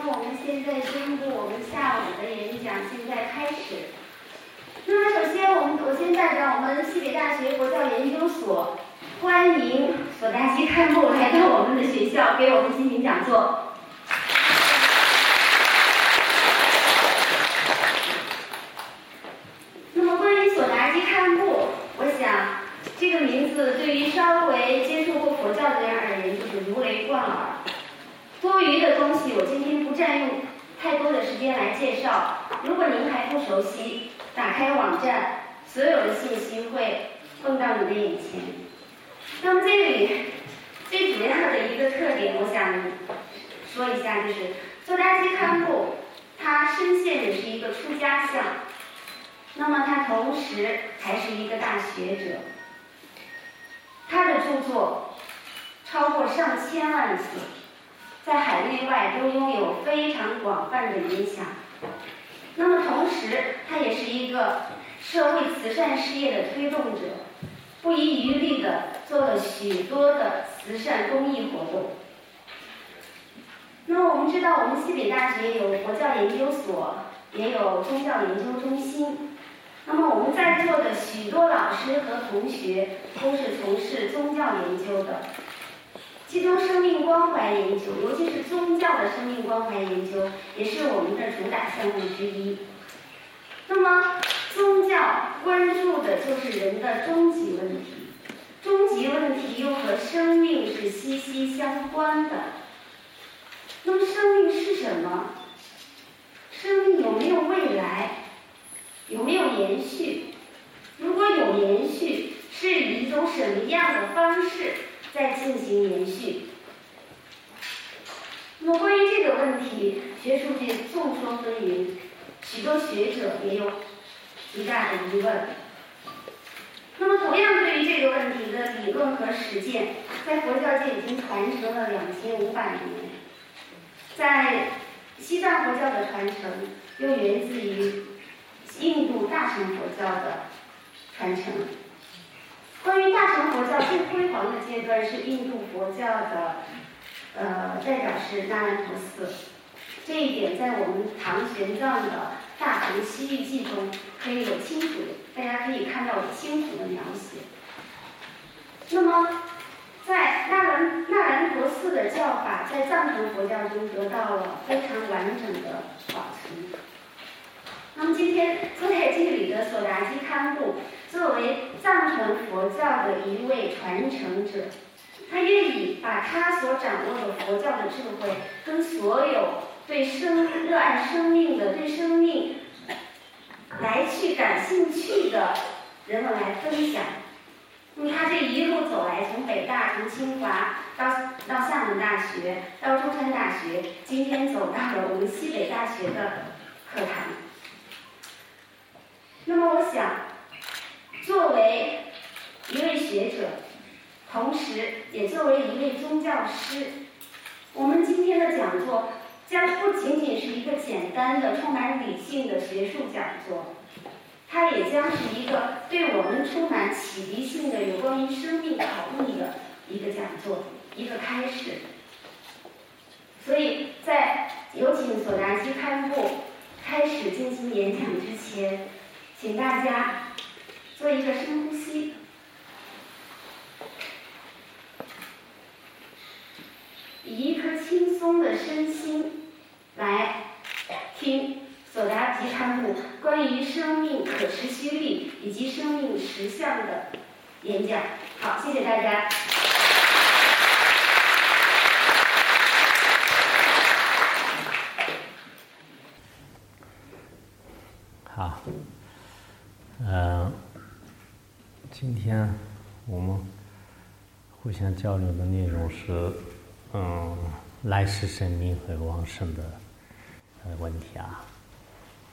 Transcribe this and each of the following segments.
那我们现在宣布我们下午的演讲现在开始。那么首先，我们我先代表我们西北大学国教研究所，欢迎索达基堪布来到我们的学校给我们进行讲座。那么关于索达基堪布，我想这个名字对于稍微接触过佛教的人而言就是如雷贯耳。多余的东西我今天不占用太多的时间来介绍。如果您还不熟悉，打开网站，所有的信息会蹦到你的眼前。那么这里最主要的一个特点，我想说一下，就是索达基堪布，他身陷的是一个出家相，那么他同时还是一个大学者，他的著作超过上千万册，在海内外都拥有非常广泛的影响。那么同时，他也是一个社会慈善事业的推动者，不遗余力地做了许多的慈善公益活动。那么我们知道，我们西北大学有佛教研究所，也有宗教研究中心。那么我们在座的许多老师和同学都是从事宗教研究的。其中，生命关怀研究，尤其是宗教的生命关怀研究，也是我们的主打项目之一。那么，宗教关注的就是人的终极问题，终极问题又和生命是息息相关的。那么，生命是什么？生命有没有未来？有没有延续？如果有延续，是以一种什么样的方式？在进行延续。那么关于这个问题，学术界众说纷纭，许多学者也有极大的疑问。那么同样对于这个问题的理论和实践，在佛教界已经传承了两千五百年，在西藏佛教的传承又源自于印度大乘佛教的传承。关于大乘佛教最辉煌的阶段是印度佛教的，呃，代表是那兰陀寺。这一点在我们唐玄奘的《大唐西域记》中可以有清楚，大家可以看到清楚的描写。那么，在那兰那兰陀寺的教法在藏传佛教中得到了非常完整的保存。那么今天坐在这里的索达基堪布。作为藏传佛教的一位传承者，他愿意把他所掌握的佛教的智慧，跟所有对生热爱生命的、对生命来去感兴趣的人们来分享。那么他这一路走来，从北大、从清华到到厦门大学，到中山大学，今天走到了我们西北大学的课堂。那么我想。作为一位学者，同时也作为一位宗教师，我们今天的讲座将不仅仅是一个简单的、充满理性的学术讲座，它也将是一个对我们充满启迪性的有关于生命考虑的一个讲座，一个开始。所以在有请索达基堪布开始进行演讲之前，请大家。做一个深呼吸，以一颗轻松的身心来听索达吉堪布关于生命可持续力以及生命实相的演讲。好，谢谢大家。好，嗯。今天我们互相交流的内容是，嗯，来世生命和往生的呃问题啊。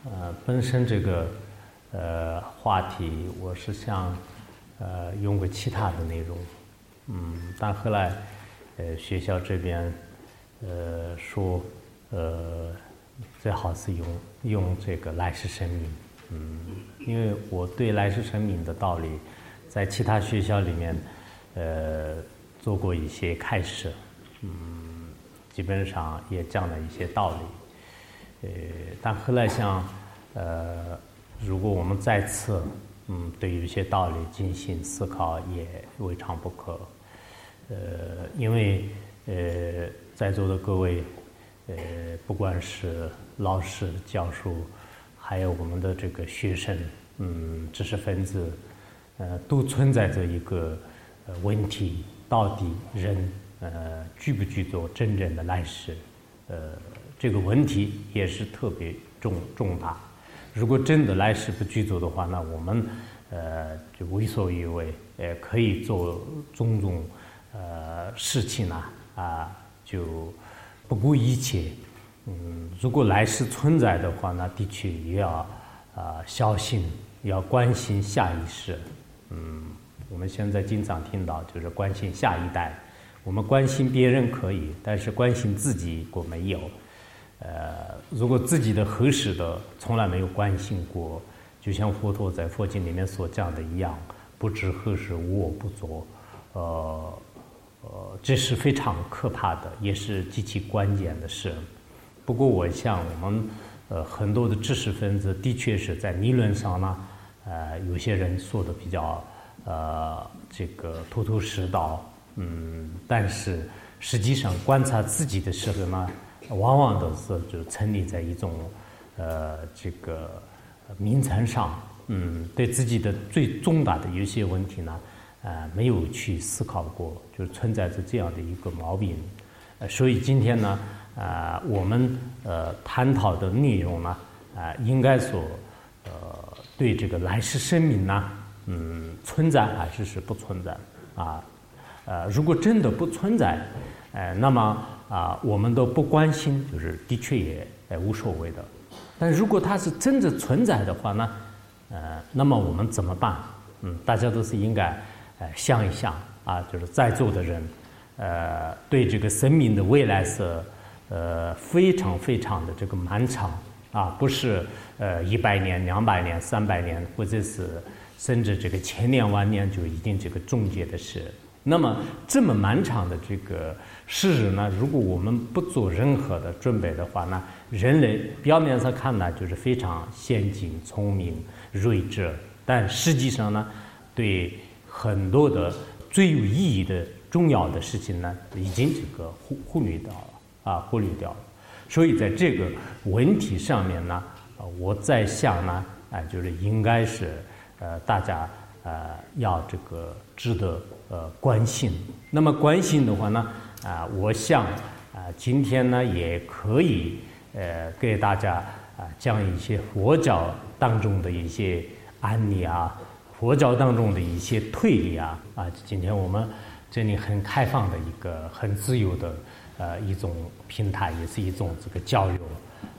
呃，本身这个呃话题，我是想呃用个其他的内容，嗯，但后来呃学校这边呃说呃最好是用用这个来世生命，嗯，因为我对来世生命的道理。在其他学校里面，呃，做过一些开设，嗯，基本上也讲了一些道理。呃，但后来想，呃，如果我们再次嗯对有些道理进行思考，也未尝不可。呃，因为呃在座的各位，呃，不管是老师教授，还有我们的这个学生，嗯，知识分子，呃，都存在着一个问题：到底人呃具不具足真正的来世？呃，这个问题也是特别重重大。如果真的来世不具足的话，那我们呃就为所欲为，呃，可以做种种。呃，事情呢，啊，就不顾一切。嗯，如果来世存在的话，那的确也要啊小心，要关心下一世。嗯，我们现在经常听到，就是关心下一代。我们关心别人可以，但是关心自己我没有。呃，如果自己的合适的从来没有关心过，就像佛陀在佛经里面所讲的一样，不知何时无我不作。呃。呃，这是非常可怕的，也是极其关键的事。不过，我想我们呃很多的知识分子的确是在理论上呢，呃，有些人说的比较呃这个头头是道，嗯，但是实际上观察自己的时候呢，往往都是就沉溺在一种呃这个名称上，嗯，对自己的最重大的有些问题呢。呃，没有去思考过，就存在着这样的一个毛病，呃，所以今天呢，啊，我们呃探讨的内容呢，啊，应该说，呃，对这个来世生命呢，嗯，存在还是是不存在啊？呃，如果真的不存在，呃，那么啊，我们都不关心，就是的确也呃无所谓的。但如果它是真的存在的话呢，呃，那么我们怎么办？嗯，大家都是应该。呃，想一想啊，就是在座的人，呃，对这个生命的未来是呃非常非常的这个漫长啊，不是呃一百年、两百年、三百年，或者是甚至这个千年万年就已经这个终结的事。那么这么漫长的这个事实呢，如果我们不做任何的准备的话呢，人类表面上看呢就是非常先进、聪明、睿智，但实际上呢，对。很多的最有意义的重要的事情呢，已经这个忽忽略掉了啊，忽略掉了。所以在这个问题上面呢，我在想呢，啊，就是应该是呃，大家呃要这个值得呃关心。那么关心的话呢，啊，我想啊，今天呢也可以呃给大家啊讲一些佛教当中的一些案例啊。佛教当中的一些推理啊啊，今天我们这里很开放的一个很自由的呃一种平台，也是一种这个交流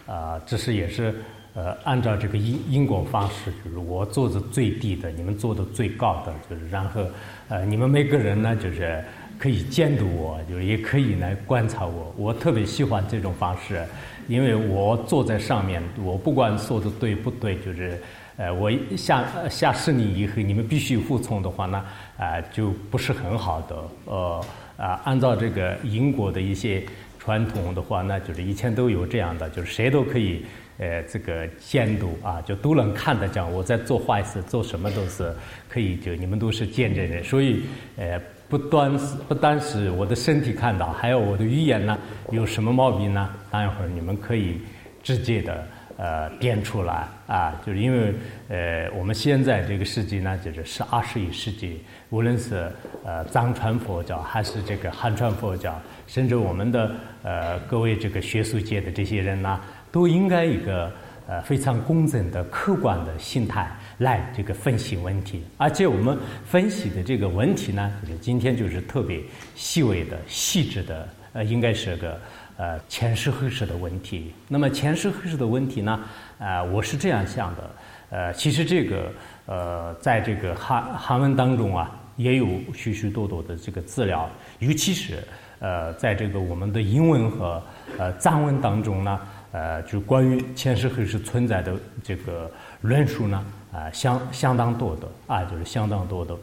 啊，这是也是呃按照这个因因果方式，就是我做的最低的，你们做的最高的，就是然后呃你们每个人呢就是可以监督我，就是也可以来观察我，我特别喜欢这种方式，因为我坐在上面，我不管说的对不对，就是。呃，我下下示令以后，你们必须服从的话呢，啊，就不是很好的。呃，啊，按照这个英国的一些传统的话呢，就是以前都有这样的，就是谁都可以，呃，这个监督啊，就都能看得见我在做坏事，做什么都是可以，就你们都是见证人，所以，呃，不单是不单是我的身体看到，还有我的语言呢，有什么毛病呢？待会儿你们可以直接的。呃，编出来啊，就是因为呃，我们现在这个世纪呢，就是是二十一世纪，无论是呃藏传佛教还是这个汉传佛教，甚至我们的呃各位这个学术界的这些人呢，都应该一个呃非常公正的、客观的心态来这个分析问题，而且我们分析的这个问题呢，今天就是特别细微的、细致的，呃，应该是个。呃，前世后世的问题。那么前世后世的问题呢？啊，我是这样想的。呃，其实这个呃，在这个韩韩文当中啊，也有许许多多的这个资料，尤其是呃，在这个我们的英文和呃藏文当中呢，呃，就关于前世后世存在的这个论述呢，啊，相相当多的啊，就是相当多的。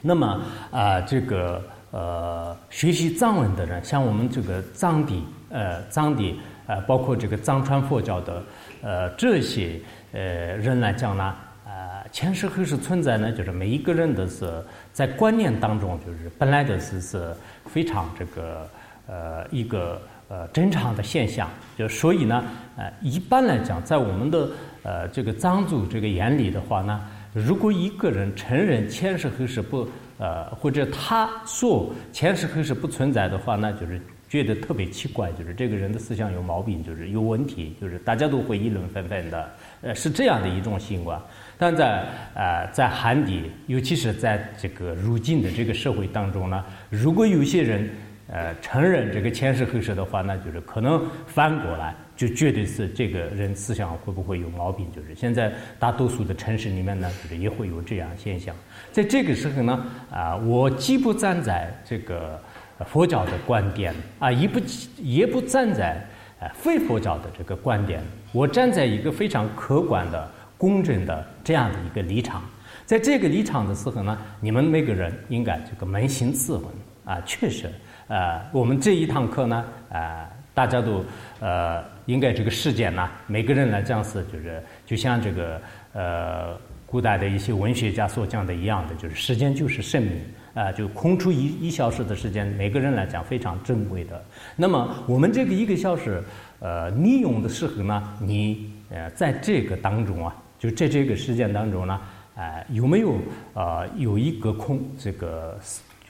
那么啊，这个。呃学习藏文的人，像我们这个藏地呃藏地呃包括这个藏传佛教的呃这些呃人来讲呢，呃前世后世存在呢，就是每一个人都是在观念当中，就是本来的是是非常这个呃一个呃正常的现象，就所以呢，呃一般来讲，在我们的呃这个藏族这个眼里的话呢。如果一个人承认前世后世不呃，或者他说前世后世不存在的话，那就是觉得特别奇怪，就是这个人的思想有毛病，就是有问题，就是大家都会议论纷纷的，呃，是这样的一种情况。但在呃在汉地，尤其是在这个如今的这个社会当中呢，如果有些人呃承认这个前世后世的话，那就是可能反过来。就绝对是这个人思想会不会有毛病？就是现在大多数的城市里面呢，就是也会有这样现象。在这个时候呢，啊，我既不站在这个佛教的观点啊，也不也不站在呃非佛教的这个观点，我站在一个非常客观的、公正的这样的一个立场。在这个立场的时候呢，你们每个人应该这个扪心自问啊，确实，呃，我们这一堂课呢，呃。大家都呃，应该这个事件呢，每个人来讲是就是，就像这个呃，古代的一些文学家所讲的一样的，就是时间就是生命啊，就空出一一小时的时间，每个人来讲非常珍贵的。那么我们这个一个小时呃利用的时候呢，你呃在这个当中啊，就在这个时间当中呢，呃有没有啊有一个空这个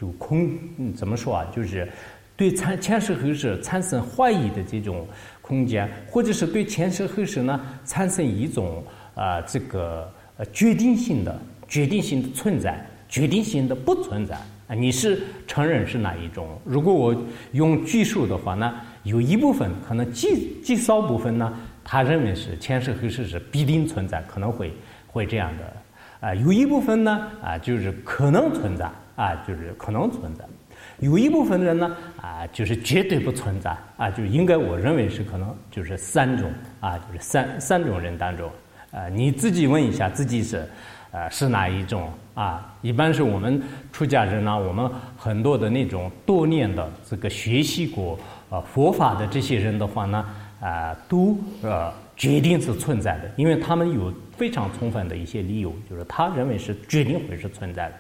有空嗯怎么说啊，就是。对前前世后世产生怀疑的这种空间，或者是对前世后世呢产生一种啊这个呃决定性的决定性的存在，决定性的不存在啊？你是承认是哪一种？如果我用据数的话呢，有一部分可能极极少部分呢，他认为是前世后世是必定存在，可能会会这样的啊。有一部分呢啊，就是可能存在啊，就是可能存在。有一部分人呢，啊，就是绝对不存在，啊，就应该我认为是可能就是三种，啊，就是三三种人当中，啊，你自己问一下自己是，呃，是哪一种？啊，一般是我们出家人呢，我们很多的那种多年的这个学习过呃佛法的这些人的话呢，啊，都呃决定是存在的，因为他们有非常充分的一些理由，就是他认为是决定会是存在的。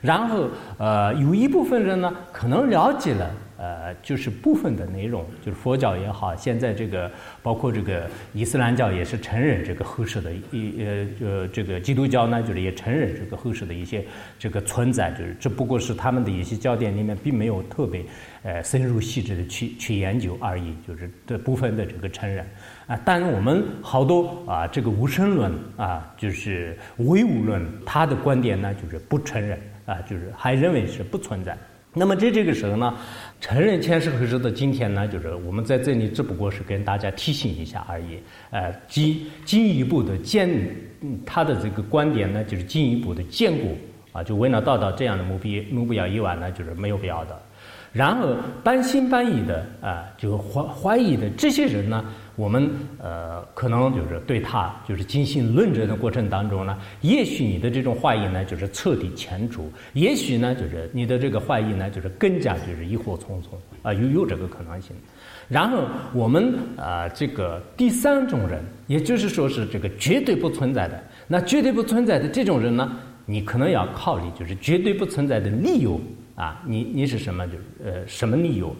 然后，呃，有一部分人呢，可能了解了，呃，就是部分的内容，就是佛教也好，现在这个包括这个伊斯兰教也是承认这个后世的，一呃呃，这个基督教呢，就是也承认这个后世的一些这个存在，就是只不过是他们的一些焦点里面并没有特别呃深入细致的去去研究而已，就是这部分的这个承认啊。但我们好多啊，这个无神论啊，就是唯物论，他的观点呢，就是不承认。啊，就是还认为是不存在。那么在这个时候呢，承认前世后世的今天呢，就是我们在这里只不过是跟大家提醒一下而已。呃，进进一步的坚，他的这个观点呢，就是进一步的坚固啊，就为了达到这样的目标目标以外呢，就是没有必要的。然而半信半疑的啊，就怀怀疑的这些人呢。我们呃，可能就是对他就是进行论证的过程当中呢，也许你的这种怀疑呢，就是彻底迁除；也许呢，就是你的这个怀疑呢，就是更加就是疑惑重重啊，有有这个可能性。然后我们啊，这个第三种人，也就是说是这个绝对不存在的，那绝对不存在的这种人呢，你可能要考虑就是绝对不存在的理由啊，你你是什么就呃什么理由？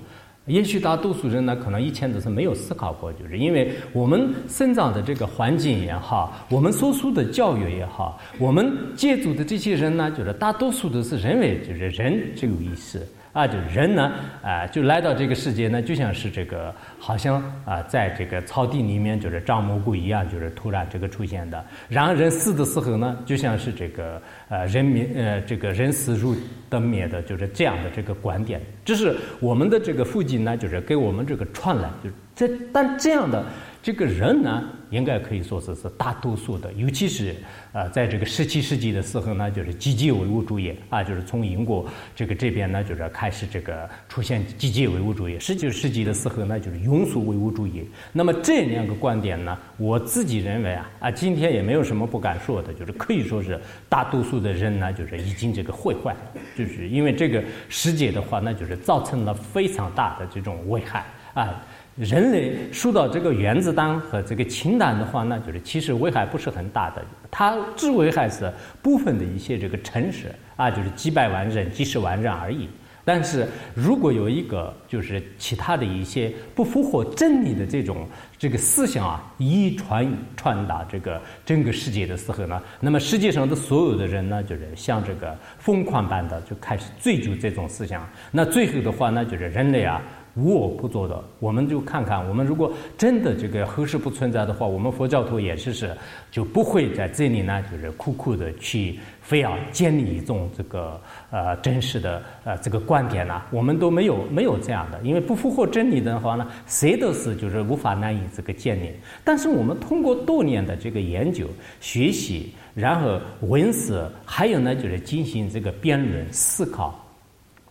也许大多数人呢，可能以前都是没有思考过，就是因为我们生长的这个环境也好，我们所受的教育也好，我们接触的这些人呢，就是大多数都是认为就是人就有意思。啊，就人呢，啊，就来到这个世界呢，就像是这个，好像啊，在这个草地里面就是长蘑菇一样，就是突然这个出现的。然后人死的时候呢，就像是这个，呃，人灭，呃，这个人死如灯灭的，就是这样的这个观点。这是我们的这个父亲呢，就是给我们这个传来，就这，但这样的这个人呢，应该可以说是是大多数的，尤其是呃，在这个十七世纪的时候呢，就是积极唯物主义啊，就是从英国这个这边呢，就是开始这个出现积极唯物主义。十九世纪的时候呢，就是庸俗唯物主义。那么这两个观点呢，我自己认为啊啊，今天也没有什么不敢说的，就是可以说是大多数的人呢，就是已经这个毁坏了，就是因为这个世界的话，那就是造成了非常大的这种危害啊。人类受到这个原子弹和这个氢弹的话，那就是其实危害不是很大的，它只危害是部分的一些这个城市啊，就是几百万人、几十万人而已。但是如果有一个就是其他的一些不符合真理的这种这个思想啊，一传传达这个整个世界的时候呢，那么世界上的所有的人呢，就是像这个疯狂般的就开始追求这种思想。那最后的话呢，就是人类啊。无我不作的，我们就看看，我们如果真的这个合适不存在的话，我们佛教徒也是是就不会在这里呢，就是苦苦的去非要建立一种这个呃真实的呃这个观点呢，我们都没有没有这样的，因为不符合真理的话呢，谁都是就是无法难以这个建立。但是我们通过多年的这个研究、学习，然后文思，还有呢就是进行这个辩论、思考。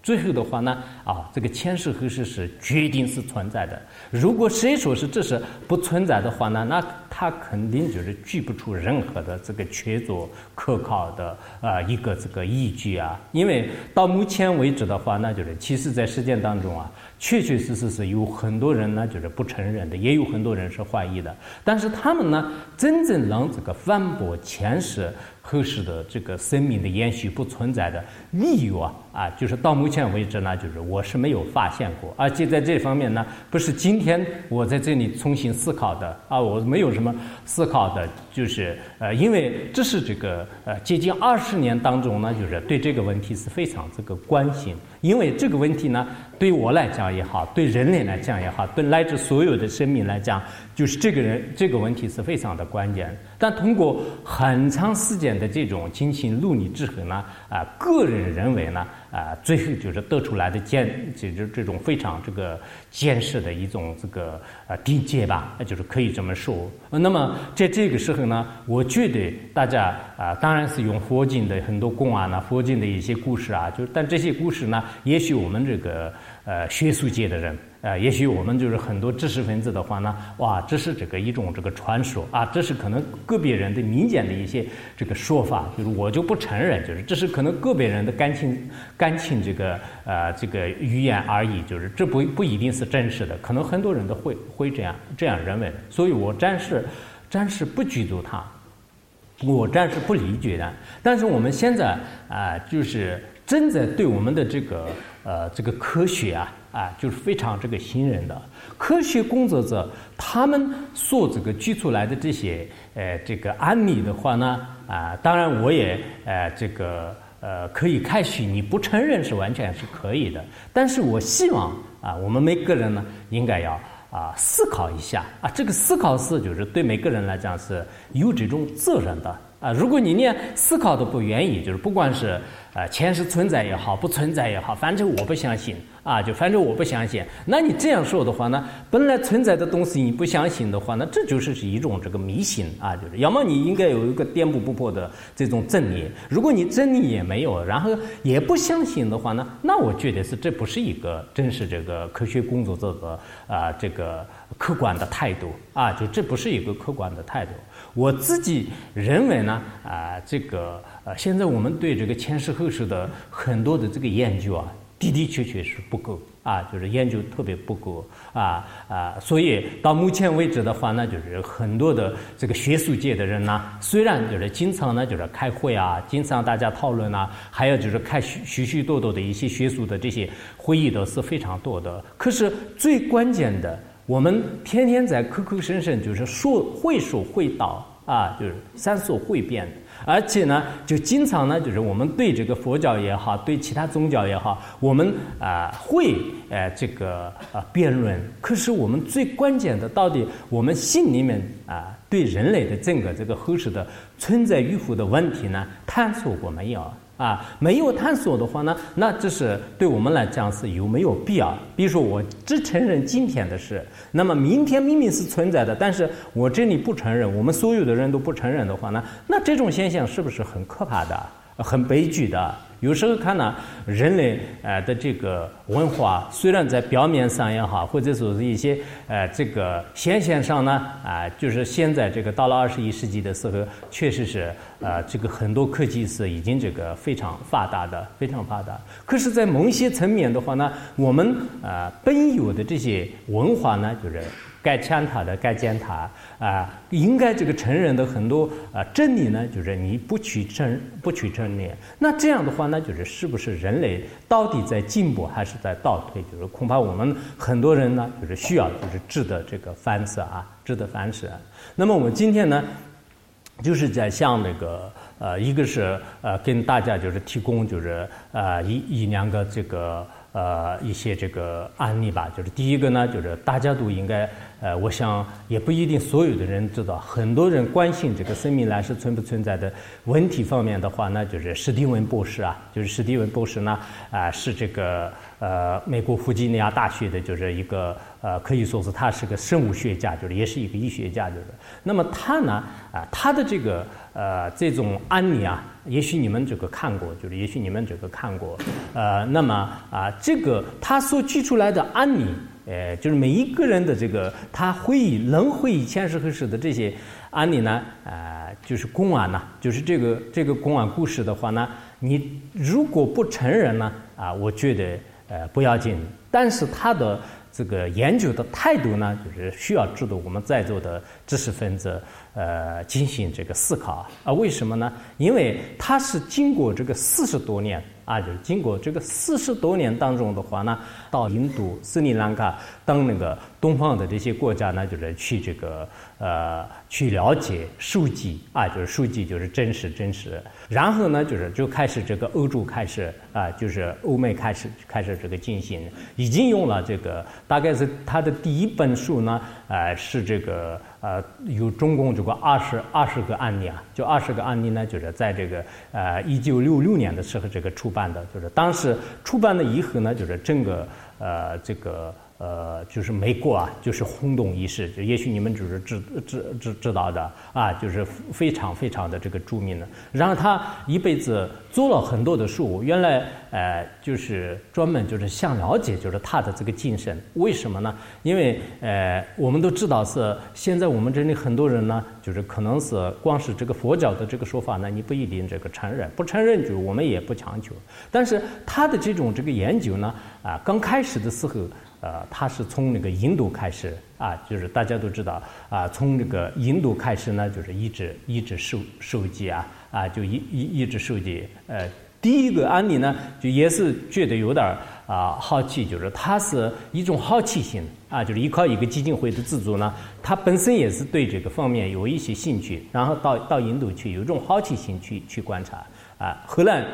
最后的话呢，啊，这个前世后世是决定是存在的。如果谁说是这是不存在的话呢，那他肯定就是举不出任何的这个确凿可靠的啊一个这个依据啊。因为到目前为止的话，那就是其实在实践当中啊，确确实实是有很多人呢就是不承认的，也有很多人是怀疑的。但是他们呢，真正让这个反驳前世。后世的这个生命的延续不存在的理由啊啊，就是到目前为止呢，就是我是没有发现过，而且在这方面呢，不是今天我在这里重新思考的啊，我没有什么思考的，就是呃，因为这是这个呃接近二十年当中呢，就是对这个问题是非常这个关心，因为这个问题呢，对我来讲也好，对人类来讲也好，对乃至所有的生命来讲，就是这个人这个问题是非常的关键。但通过很长时间的这种进行努力之后呢，啊，个人认为呢，啊，最后就是得出来的见，就是这种非常这个见识的一种这个呃定界吧，就是可以这么说。那么在这个时候呢，我觉得大家啊，当然是用佛经的很多公案啊，佛经的一些故事啊，就是但这些故事呢，也许我们这个呃学术界的人。呃，也许我们就是很多知识分子的话呢，哇，这是这个一种这个传说啊，这是可能个别人的民间的一些这个说法，就是我就不承认，就是这是可能个别人的感情感情这个呃这个语言而已，就是这不不一定是真实的，可能很多人都会会这样这样认为，所以我暂时暂时不居住它，我暂时不理解的，但是我们现在啊，就是正在对我们的这个呃这个科学啊。啊，就是非常这个信任的。科学工作者，他们所这个举出来的这些呃这个案例的话呢，啊，当然我也呃这个呃可以开许你不承认是完全是可以的，但是我希望啊，我们每个人呢应该要啊思考一下。啊，这个思考是就是对每个人来讲是有这种责任的。啊，如果你连思考都不愿意，就是不管是。啊，前世存在也好，不存在也好，反正我不相信啊，就反正我不相信。那你这样说的话呢，本来存在的东西你不相信的话，那这就是是一种这个迷信啊，就是要么你应该有一个颠扑不破的这种真理，如果你真理也没有，然后也不相信的话呢，那我觉得是这不是一个真实这个科学工作者的啊这个客观的态度啊，就这不是一个客观的态度。我自己认为呢，啊这个。呃，现在我们对这个前世后世的很多的这个研究啊，的的确确是不够啊，就是研究特别不够啊啊，所以到目前为止的话呢，就是很多的这个学术界的人呢，虽然就是经常呢就是开会啊，经常大家讨论啊，还有就是开许许许多多的一些学术的这些会议都是非常多的，可是最关键的，我们天天在口口声声就是说会说会道啊，就是三说会辩。而且呢，就经常呢，就是我们对这个佛教也好，对其他宗教也好，我们啊会呃这个啊辩论。可是我们最关键的，到底我们心里面啊对人类的整个这个后世的存在与否的问题呢，探索过没有？啊，没有探索的话呢，那这是对我们来讲是有没有必要？比如说我只承认今天的事，那么明天明明是存在的，但是我这里不承认，我们所有的人都不承认的话呢，那这种现象是不是很可怕的、很悲剧的？有时候看呢，人类呃的这个文化，虽然在表面上也好，或者说是一些呃这个现象上呢，啊，就是现在这个到了二十一世纪的时候，确实是呃这个很多科技是已经这个非常发达的，非常发达。可是，在某些层面的话呢，我们呃本有的这些文化呢，就是。该枪塔的，该践踏啊，应该这个承认的很多啊真理呢，就是你不去承不去承认，那这样的话呢，就是是不是人类到底在进步还是在倒退？就是恐怕我们很多人呢，就是需要就是质的这个反思啊，质的反思。那么我们今天呢，就是在向那个呃，一个是呃，跟大家就是提供就是呃一一两个这个呃一些这个案例吧。就是第一个呢，就是大家都应该。呃，我想也不一定所有的人知道，很多人关心这个生命来世存不存在的问题方面的话呢，就是史蒂文博士啊，就是史蒂文博士呢，啊是这个呃美国弗吉尼亚大学的，就是一个呃可以说是他是个生物学家，就是也是一个医学家，就是。那么他呢，啊他的这个呃这种案例啊，也许你们这个看过，就是也许你们这个看过，呃，那么啊这个他所举出来的案例。呃，就是每一个人的这个他回忆能回忆前世和世的这些案例呢，呃，就是公安呐，就是这个这个公安故事的话呢，你如果不承认呢，啊，我觉得呃不要紧，但是他的这个研究的态度呢，就是需要值得我们在座的知识分子呃进行这个思考啊，为什么呢？因为他是经过这个四十多年。啊，就是经过这个四十多年当中的话呢，到印度、斯里兰卡当那个东方的这些国家呢，就是去这个呃去了解、收集啊，就是收集就是真实真实。然后呢，就是就开始这个欧洲开始啊，就是欧美开始开始这个进行，已经用了这个大概是他的第一本书呢，呃是这个。呃，有总共这个二十二十个案例啊，就二十个案例呢，就是在这个呃一九六六年的时候这个出版的，就是当时出版了以后呢，就是整个呃这个。呃，就是美国啊，就是轰动一时，就也许你们就是知知知知道的啊，就是非常非常的这个著名的。然后他一辈子做了很多的书，原来呃就是专门就是想了解，就是他的这个精神。为什么呢？因为呃我们都知道是现在我们这里很多人呢，就是可能是光是这个佛教的这个说法呢，你不一定这个承认，不承认就我们也不强求。但是他的这种这个研究呢，啊刚开始的时候。呃，他是从那个印度开始啊，就是大家都知道啊，从那个印度开始呢，就是一直一直收收集啊啊，就一一一直收集。呃，第一个案例呢，就也是觉得有点啊好奇，就是他是一种好奇心啊，就是依靠一个基金会的资助呢，他本身也是对这个方面有一些兴趣，然后到到印度去，有一种好奇心去去观察啊，后来。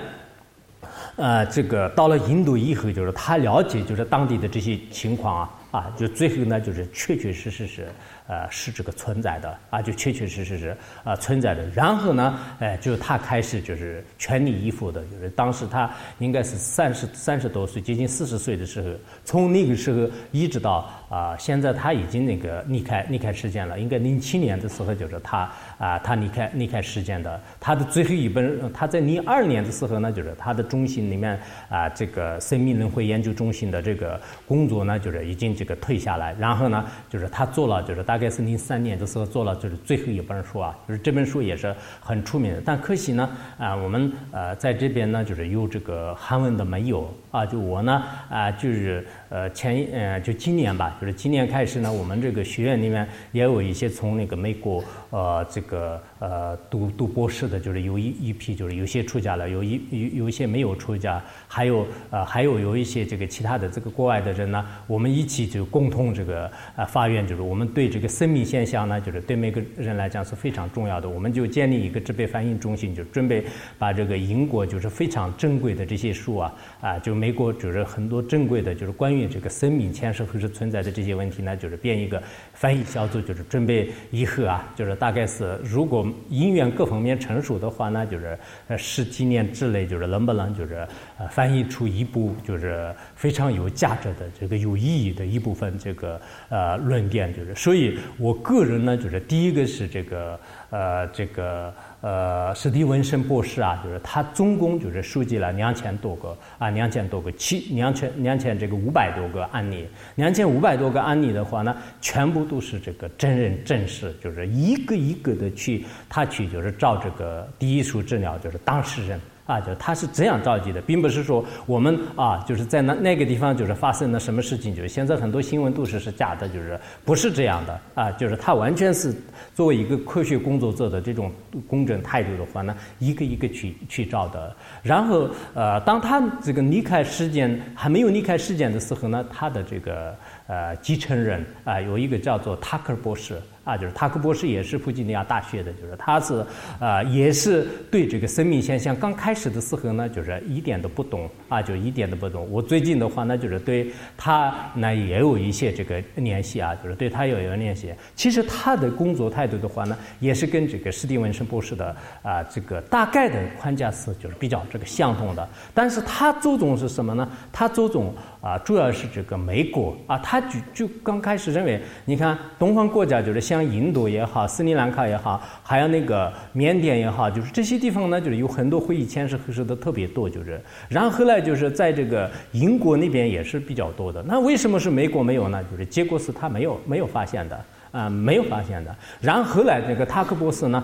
呃，这个到了印度以后，就是他了解，就是当地的这些情况啊，啊，就最后呢，就是确确实实是。呃，是这个存在的啊，就确确实实是啊存在的。然后呢，哎，就是他开始就是全力以赴的，就是当时他应该是三十三十多岁，接近四十岁的时候，从那个时候一直到啊，现在他已经那个离开离开世间了。应该零七年的时候就是他啊，他离开离开世间的。他的最后一本，他在零二年的时候呢，就是他的中心里面啊，这个生命轮回研究中心的这个工作呢，就是已经这个退下来。然后呢，就是他做了，就是大。大概是零三年的时候做了，就是最后一本书啊，就是这本书也是很出名的。但可惜呢，啊，我们呃在这边呢，就是有这个韩文的没有啊。就我呢，啊，就是呃前呃就今年吧，就是今年开始呢，我们这个学院里面也有一些从那个美国呃这个呃读读博士的，就是有一一批，就是有些出家了，有一有有一些没有出家，还有呃还有有一些这个其他的这个国外的人呢，我们一起就共同这个呃发愿，就是我们对这个。生命现象呢，就是对每个人来讲是非常重要的。我们就建立一个植被翻译中心，就准备把这个英国就是非常珍贵的这些书啊，啊，就美国就是很多珍贵的，就是关于这个生命前世后世存在的这些问题呢，就是编一个翻译小组，就是准备以后啊，就是大概是如果因缘各方面成熟的话呢，就是呃十几年之内，就是能不能就是呃翻译出一部就是非常有价值的这个有意义的一部分这个呃论点，就是所以我个人呢，就是第一个是这个呃这个。呃，史蒂文森博士啊，就是他总共就是收集了两千多个啊，两千多个七两千两千这个五百多个案例，两千五百多个案例的话呢，全部都是这个真人真事，就是一个一个的去他去就是照这个第一手治疗，就是当事人。啊，就他是这样召集的，并不是说我们啊，就是在那那个地方就是发生了什么事情，就是现在很多新闻都是是假的，就是不是这样的啊，就是他完全是作为一个科学工作者的这种公正态度的话呢，一个一个去去照的。然后呃，当他这个离开世间还没有离开世间的时候呢，他的这个呃继承人啊，有一个叫做塔克尔博士。啊，就是塔克博士也是弗吉尼亚大学的，就是他是啊，也是对这个生命现象刚开始的时候呢，就是一点都不懂啊，就一点都不懂。我最近的话呢，就是对他呢也有一些这个联系啊，就是对他有一个联系。其实他的工作态度的话呢，也是跟这个史蒂文森博士的啊这个大概的框架是就是比较这个相同的。但是他注重是什么呢？他注重。啊，主要是这个美国啊，他就就刚开始认为，你看东方国家就是像像印度也好，斯里兰卡也好，还有那个缅甸也好，就是这些地方呢，就是有很多会议前世后世的特别多，就是。然后呢就是在这个英国那边也是比较多的。那为什么是美国没有呢？就是结果是他没有没有发现的啊，没有发现的。然后后来这个塔克博士呢，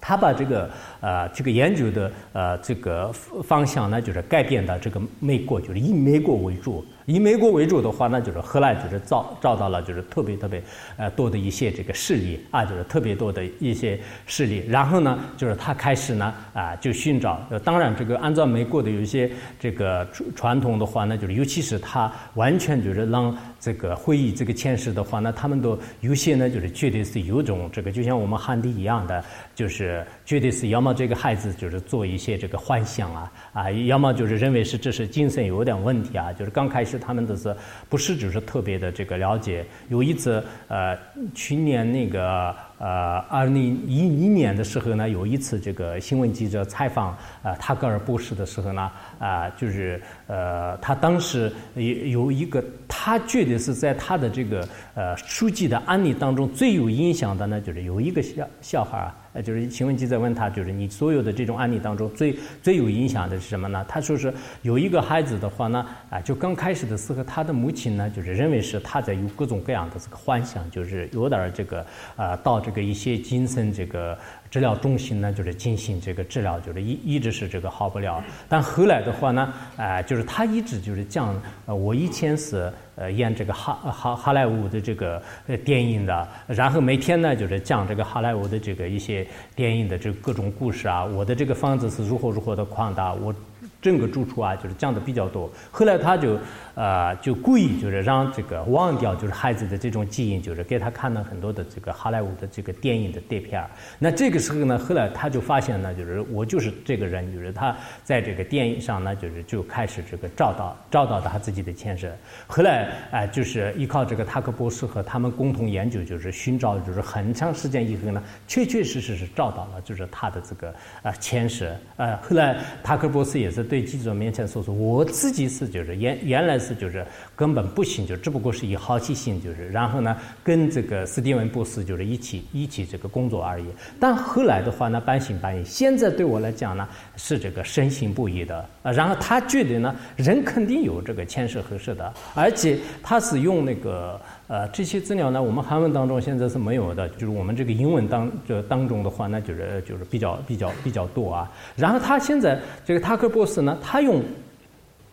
他把这个。呃，这个研究的呃这个方向呢，就是改变到这个美国，就是以美国为主。以美国为主的话，那就是荷兰就是找找到了就是特别特别呃多的一些这个势力啊，就是特别多的一些势力。然后呢，就是他开始呢啊就寻找。当然，这个按照美国的有一些这个传统的话呢，就是尤其是他完全就是让这个会议这个前世的话呢，他们都有些呢就是绝对是有种这个就像我们汉地一样的，就是绝对是要么。这个孩子就是做一些这个幻想啊啊，要么就是认为是这是精神有点问题啊，就是刚开始他们都是不是就是特别的这个了解。有一次呃，去年那个。呃，二零一一年的时候呢，有一次这个新闻记者采访呃塔格尔博士的时候呢，啊，就是呃，他当时有有一个，他觉得是在他的这个呃书记的案例当中最有影响的呢，就是有一个小小孩儿，呃，就是新闻记者问他，就是你所有的这种案例当中最最有影响的是什么呢？他说是有一个孩子的话呢，啊，就刚开始的时候，他的母亲呢，就是认为是他在有各种各样的这个幻想，就是有点儿这个啊到。这个一些精神这个治疗中心呢，就是进行这个治疗，就是一一直是这个好不了。但后来的话呢，啊，就是他一直就是讲，呃，我以前是呃演这个哈哈好莱坞的这个呃电影的，然后每天呢就是讲这个好莱坞的这个一些电影的这各种故事啊，我的这个房子是如何如何的扩大，我。整个住处啊，就是讲的比较多。后来他就，呃，就故意就是让这个忘掉，就是孩子的这种基因，就是给他看了很多的这个好莱坞的这个电影的碟片。那这个时候呢，后来他就发现呢，就是我就是这个人，就是他在这个电影上呢，就是就开始这个找到找到他自己的前世。后来啊，就是依靠这个塔克博士和他们共同研究，就是寻找，就是很长时间以后呢，确确实实是找到了，就是他的这个啊前世。呃，后来塔克博士也是对。记者面前说说，我自己是就是原原来是就是根本不行，就只不过是以好奇心就是，然后呢跟这个斯蒂文布斯就是一起一起这个工作而已。但后来的话呢半信半疑，现在对我来讲呢是这个深信不疑的。啊，然后他觉得呢人肯定有这个前世合适的，而且他是用那个。呃，这些资料呢，我们韩文当中现在是没有的，就是我们这个英文当这当中的话，那就是就是比较比较比较多啊。然后他现在这个塔克博士呢，他用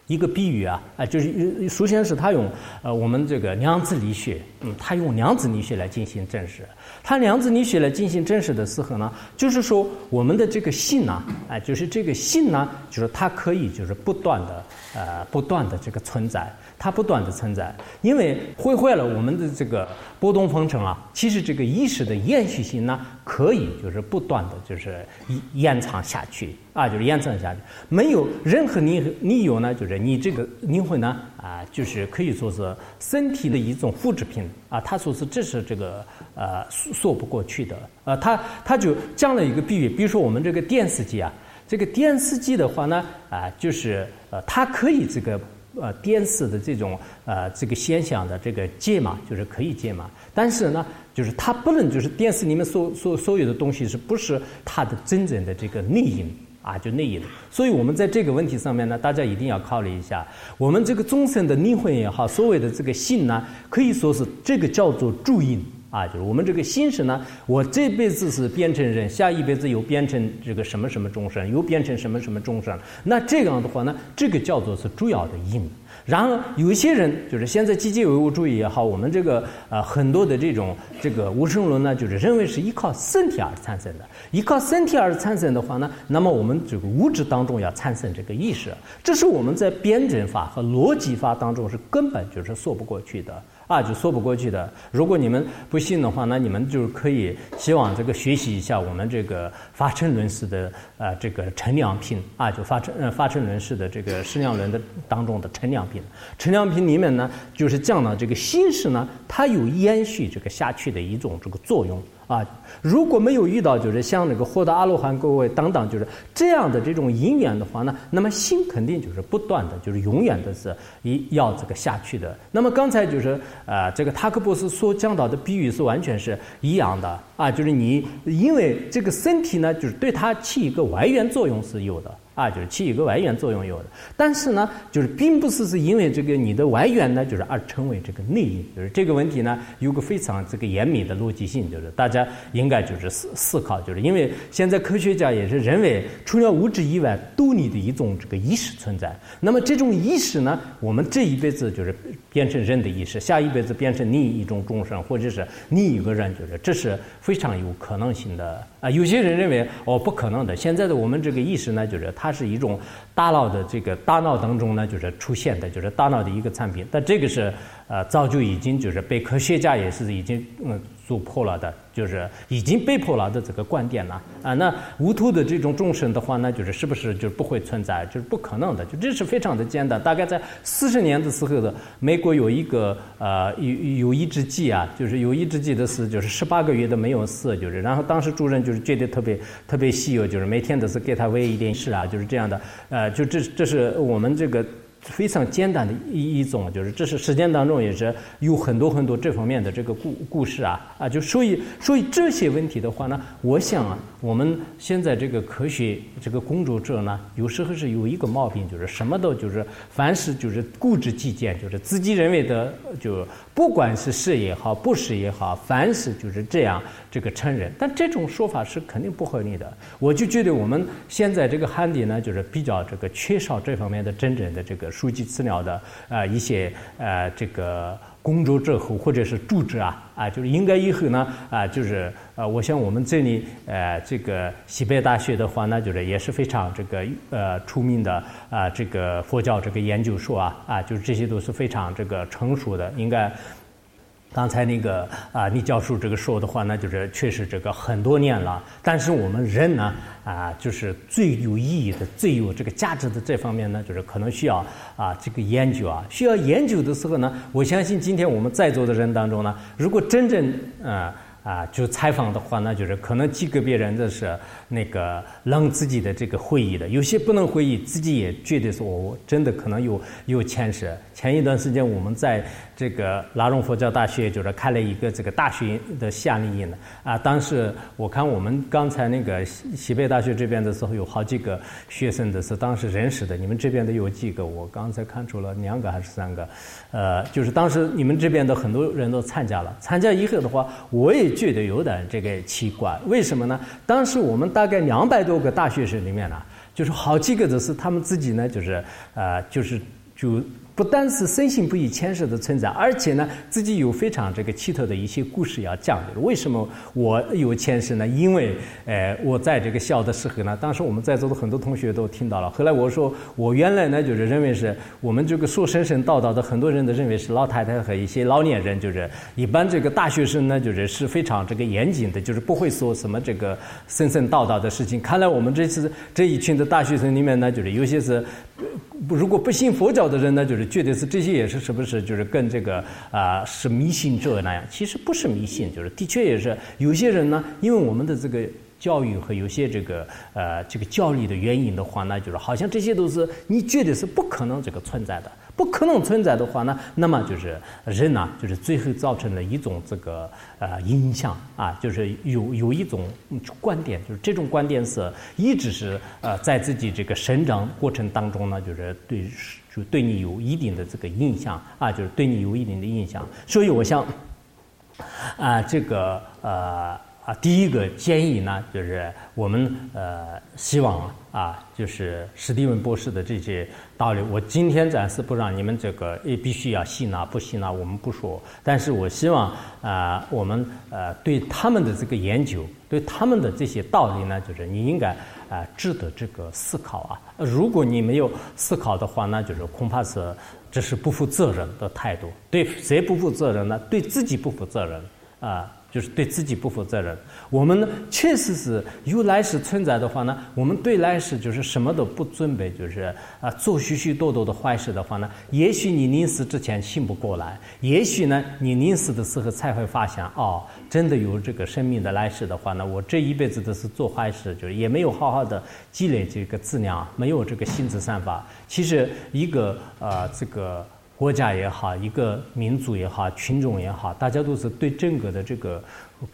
一个比喻啊，啊，就是首先是他用呃我们这个量子力学，嗯，他用量子力学来进行证实。他量子力学来进行证实的时候呢，就是说我们的这个性呢，啊，就是这个性呢，就是它可以就是不断的呃不断的这个存在。它不断的存在，因为毁坏了我们的这个波动方程啊。其实这个意识的延续性呢，可以就是不断的就是延延长下去啊，就是延长下去。没有任何理理由呢，就是你这个灵魂呢啊，就是可以说是身体的一种复制品啊。他说是这是这个呃说不过去的呃。他他就讲了一个比喻，比如说我们这个电视机啊，这个电视机的话呢啊，就是呃它可以这个呃电视的这种呃这个现象的这个解码，就是可以解码，但是呢。就是它不能，就是电视里面所所所有的东西是不是它的真正的这个内因啊？就内因。所以我们在这个问题上面呢，大家一定要考虑一下。我们这个众生的灵魂也好，所谓的这个性呢，可以说是这个叫做助因啊。就是我们这个心识呢，我这辈子是变成人，下一辈子又变成这个什么什么众生，又变成什么什么众生。那这样的话呢，这个叫做是主要的因。然而，有一些人就是现在积极唯物主义也好，我们这个呃很多的这种这个无神论呢，就是认为是依靠身体而产生的。依靠身体而产生的话呢，那么我们这个物质当中要产生这个意识，这是我们在辩证法和逻辑法当中是根本就是说不过去的。啊，就说不过去的。如果你们不信的话，那你们就是可以希望这个学习一下我们这个发称轮式的呃这个陈良品啊，就发称呃发称轮式的这个释量轮的当中的陈良品。陈良品里面呢，就是讲到这个心式呢，它有延续这个下去的一种这个作用。啊，如果没有遇到就是像那个获得阿罗汉各位等等，就是这样的这种因缘的话呢，那么心肯定就是不断的，就是永远的是一要这个下去的。那么刚才就是呃，这个塔克博士所讲到的比喻是完全是一样的啊，就是你因为这个身体呢，就是对它起一个外缘作用是有的。啊，就是起一个外缘作用有的，但是呢，就是并不是是因为这个你的外缘呢，就是而成为这个内因，就是这个问题呢，有个非常这个严密的逻辑性，就是大家应该就是思思考，就是因为现在科学家也是认为，除了物质以外，都你的一种这个意识存在。那么这种意识呢，我们这一辈子就是变成人的意识，下一辈子变成另一种众生，或者是另一个人，就是这是非常有可能性的。啊，有些人认为哦，不可能的。现在的我们这个意识呢，就是它它是一种大脑的这个大脑当中呢，就是出现的，就是大脑的一个产品。但这个是呃，早就已经就是被科学家也是已经嗯。做破了的，就是已经被破了的这个观点了啊。那无图的这种众生的话，那就是是不是就不会存在？就是不可能的。就这是非常的简单。大概在四十年的时候的美国有一个呃有有一只鸡啊，就是有一只鸡的是就是十八个月都没有死，就是然后当时主人就是觉得特别特别稀有，就是每天都是给它喂一点食啊，就是这样的。呃，就这这是我们这个。非常简单的一一种，就是这是实践当中也是有很多很多这方面的这个故故事啊啊，就所以所以这些问题的话呢，我想啊，我们现在这个科学这个工作者呢，有时候是有一个毛病，就是什么都就是凡事就是固执己见，就是自己认为的，就不管是是也好，不是也好，凡是就是这样这个承认，但这种说法是肯定不合理的。我就觉得我们现在这个汉地呢，就是比较这个缺少这方面的真正的这个。书籍资料的啊一些呃这个工作之后或者是住址啊啊就是应该以后呢啊就是呃我想我们这里呃这个西北大学的话呢就是也是非常这个呃出名的啊这个佛教这个研究所啊啊就是这些都是非常这个成熟的应该。刚才那个啊，李教授这个说的话呢，就是确实这个很多年了。但是我们人呢，啊，就是最有意义的、最有这个价值的这方面呢，就是可能需要啊这个研究啊。需要研究的时候呢，我相信今天我们在座的人当中呢，如果真正啊。啊，就采访的话，那就是可能几个别人的是那个让自己的这个回忆的，有些不能回忆，自己也觉得说，我真的可能有有牵涉。前一段时间，我们在这个拉荣佛教大学就是开了一个这个大学的夏令营的啊。当时我看我们刚才那个西西北大学这边的时候，有好几个学生的是当时认识的。你们这边的有几个？我刚才看出了两个还是三个？呃，就是当时你们这边的很多人都参加了。参加以后的话，我也。觉得有点这个奇怪，为什么呢？当时我们大概两百多个大学生里面呢，就是好几个都是他们自己呢，就是呃，就是就。不单是深信不疑前世的存在，而且呢，自己有非常这个奇特的一些故事要讲。为什么我有前世呢？因为，呃，我在这个小的时候呢，当时我们在座的很多同学都听到了。后来我说，我原来呢就是认为是我们这个说神神道道的很多人都认为是老太太和一些老年人，就是一般这个大学生呢就是是非常这个严谨的，就是不会说什么这个神神道道的事情。看来我们这次这一群的大学生里面呢，就是有些是。如果不信佛教的人呢，就是觉得是这些也是是不是就是跟这个啊是迷信者那样？其实不是迷信，就是的确也是有些人呢，因为我们的这个教育和有些这个呃这个教育的原因的话呢，就是好像这些都是你觉得是不可能这个存在的。不可能存在的话呢，那么就是人呢，就是最后造成了一种这个呃影响啊，就是有有一种观点，就是这种观点是一直是呃在自己这个生长过程当中呢，就是对就对你有一定的这个印象啊，就是对你有一定的印象。所以我想啊，这个呃。啊，第一个建议呢，就是我们呃希望啊，就是史蒂文博士的这些道理，我今天暂时不让你们这个也必须要吸纳不吸纳，我们不说。但是我希望啊，我们呃对他们的这个研究，对他们的这些道理呢，就是你应该啊值得这个思考啊。如果你没有思考的话，那就是恐怕是这是不负责任的态度。对谁不负责任呢？对自己不负责任啊。就是对自己不负责任。我们呢，确实是有来世存在的话呢，我们对来世就是什么都不准备，就是啊，做许许多多的坏事的话呢，也许你临死之前醒不过来，也许呢，你临死的时候才会发现，哦，真的有这个生命的来世的话呢，我这一辈子都是做坏事，就是也没有好好的积累这个资粮，没有这个心智散发。其实一个呃，这个。国家也好，一个民族也好，群众也好，大家都是对整个的这个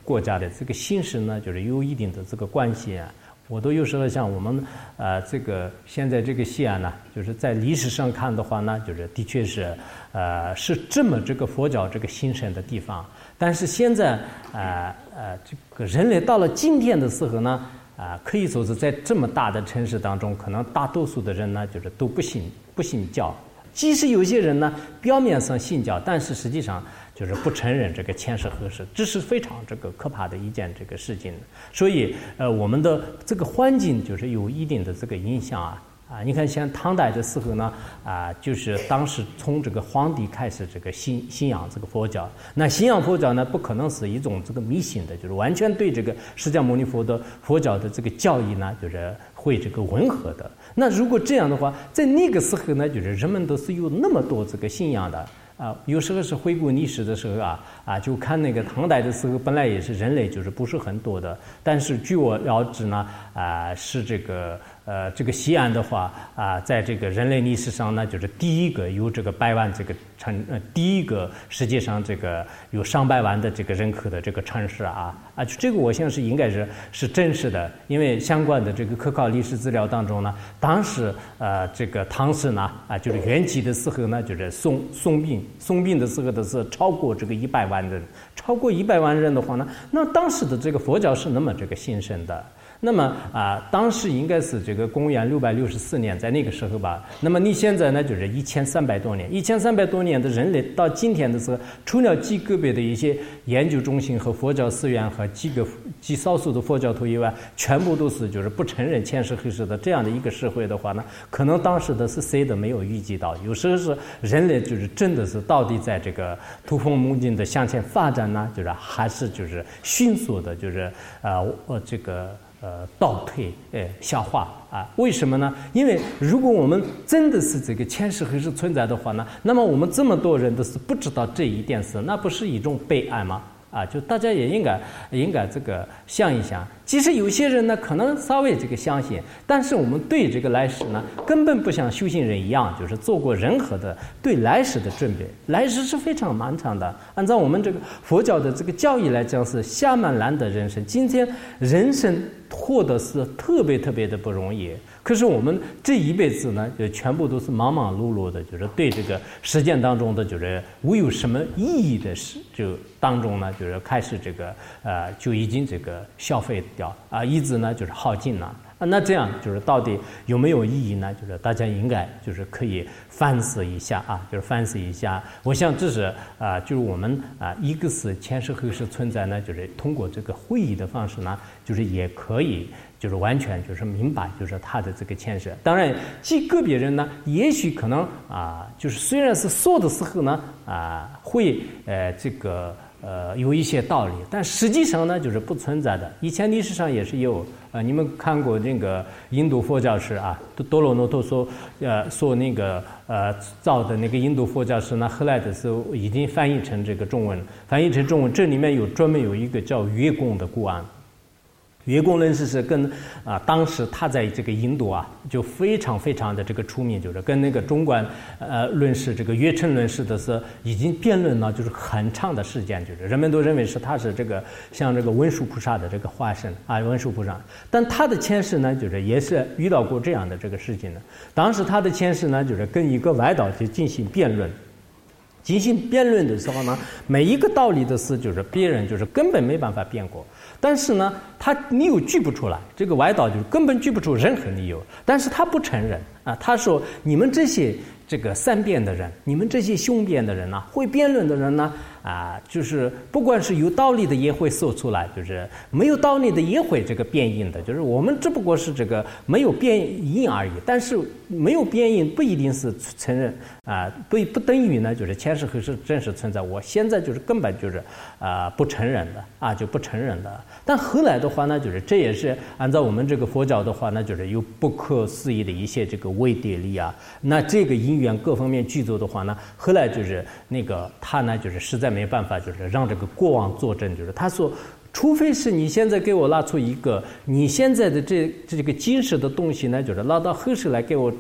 国家的这个形势呢，就是有一定的这个关系啊。我都有时候像我们呃，这个现在这个西安呢，就是在历史上看的话呢，就是的确是呃是这么这个佛教这个兴盛的地方。但是现在呃呃，这个人类到了今天的时候呢，啊，可以说是在这么大的城市当中，可能大多数的人呢，就是都不信不信教。即使有些人呢，表面上信教，但是实际上就是不承认这个前世后世，这是非常这个可怕的一件这个事情。所以，呃，我们的这个环境就是有一定的这个影响啊。啊，你看，像唐代的时候呢，啊，就是当时从这个皇帝开始这个信信仰这个佛教，那信仰佛教呢，不可能是一种这个迷信的，就是完全对这个释迦牟尼佛的佛教的这个教义呢，就是会这个吻合的。那如果这样的话，在那个时候呢，就是人们都是有那么多这个信仰的。啊，有时候是回顾历史的时候啊，啊，就看那个唐代的时候，本来也是人类就是不是很多的，但是据我了解呢，啊，是这个呃，这个西安的话啊，在这个人类历史上呢，就是第一个有这个百万这个城，呃，第一个世界上这个有上百万的这个人口的这个城市啊，啊，就这个我相信应该是是真实的，因为相关的这个可靠历史资料当中呢，当时呃，这个唐时呢，啊，就是元吉的时候呢，就是宋宋兵。送殡的时候的是超过这个一百万人，超过一百万人的话呢，那当时的这个佛教是那么这个兴盛的。那么啊，当时应该是这个公元六百六十四年，在那个时候吧。那么你现在呢，就是一千三百多年，一千三百多年的人类到今天的时候，除了极个别的一些研究中心和佛教寺院和几个极少数的佛教徒以外，全部都是就是不承认前世后世的这样的一个社会的话呢，可能当时的是谁都没有预计到。有时候是人类就是真的是到底在这个突飞猛进的向前发展呢，就是还是就是迅速的，就是呃呃这个。呃，倒退，呃，消化啊？为什么呢？因为如果我们真的是这个前世还是存在的话呢，那么我们这么多人都是不知道这一点事，那不是一种悲哀吗？啊，就大家也应该应该这个想一想。其实有些人呢，可能稍微这个相信，但是我们对这个来世呢，根本不像修行人一样，就是做过任何的对来世的准备。来世是非常漫长的。按照我们这个佛教的这个教义来讲，是下满难的人生。今天人生活得是特别特别的不容易。可是我们这一辈子呢，就全部都是忙忙碌碌的，就是对这个实践当中的，就是无有什么意义的事，就当中呢，就是开始这个呃，就已经这个消费掉啊，一直呢就是耗尽了。啊。那这样就是到底有没有意义呢？就是大家应该就是可以反思一下啊，就是反思一下。我想这是啊，就是我们啊，一个是前世后世存在呢，就是通过这个会议的方式呢，就是也可以。就是完全就是明白，就是他的这个前世。当然，极个别人呢，也许可能啊，就是虽然是说的时候呢啊，会呃这个呃有一些道理，但实际上呢就是不存在的。以前历史上也是有呃，你们看过那个印度佛教史啊，多罗诺托所呃所那个呃造的那个印度佛教史呢，后来的时候已经翻译成这个中文，翻译成中文，这里面有专门有一个叫月宫的故案。月宫论师是跟啊，当时他在这个印度啊，就非常非常的这个出名，就是跟那个中观呃论师这个月称论师的是已经辩论了，就是很长的时间，就是人们都认为是他是这个像这个文殊菩萨的这个化身啊，文殊菩萨。但他的前世呢，就是也是遇到过这样的这个事情的。当时他的前世呢，就是跟一个外道去进行辩论。进行辩论的时候呢，每一个道理的事，就是别人就是根本没办法辩过。但是呢，他你又举不出来，这个歪道就根本举不出任何理由。但是他不承认啊，他说：“你们这些这个善辩的人，你们这些凶辩的人呢，会辩论的人呢。”，啊就是不管是有道理的也会说出来，就是没有道理的也会这个变音的，就是我们只不过是这个没有变音而已。但是没有变音不一定是承认啊，不不等于呢，就是前世后世真实存在。我现在就是根本就是啊不承认的啊就不承认的。但后来的话呢，就是这也是按照我们这个佛教的话，呢就是有不可思议的一些这个微电力啊。那这个因缘各方面具足的话呢，后来就是那个他呢，就是实在。没没办法，就是让这个过往作证。就是他说，除非是你现在给我拉出一个你现在的这这个今世的东西呢，就是拉到后世来给我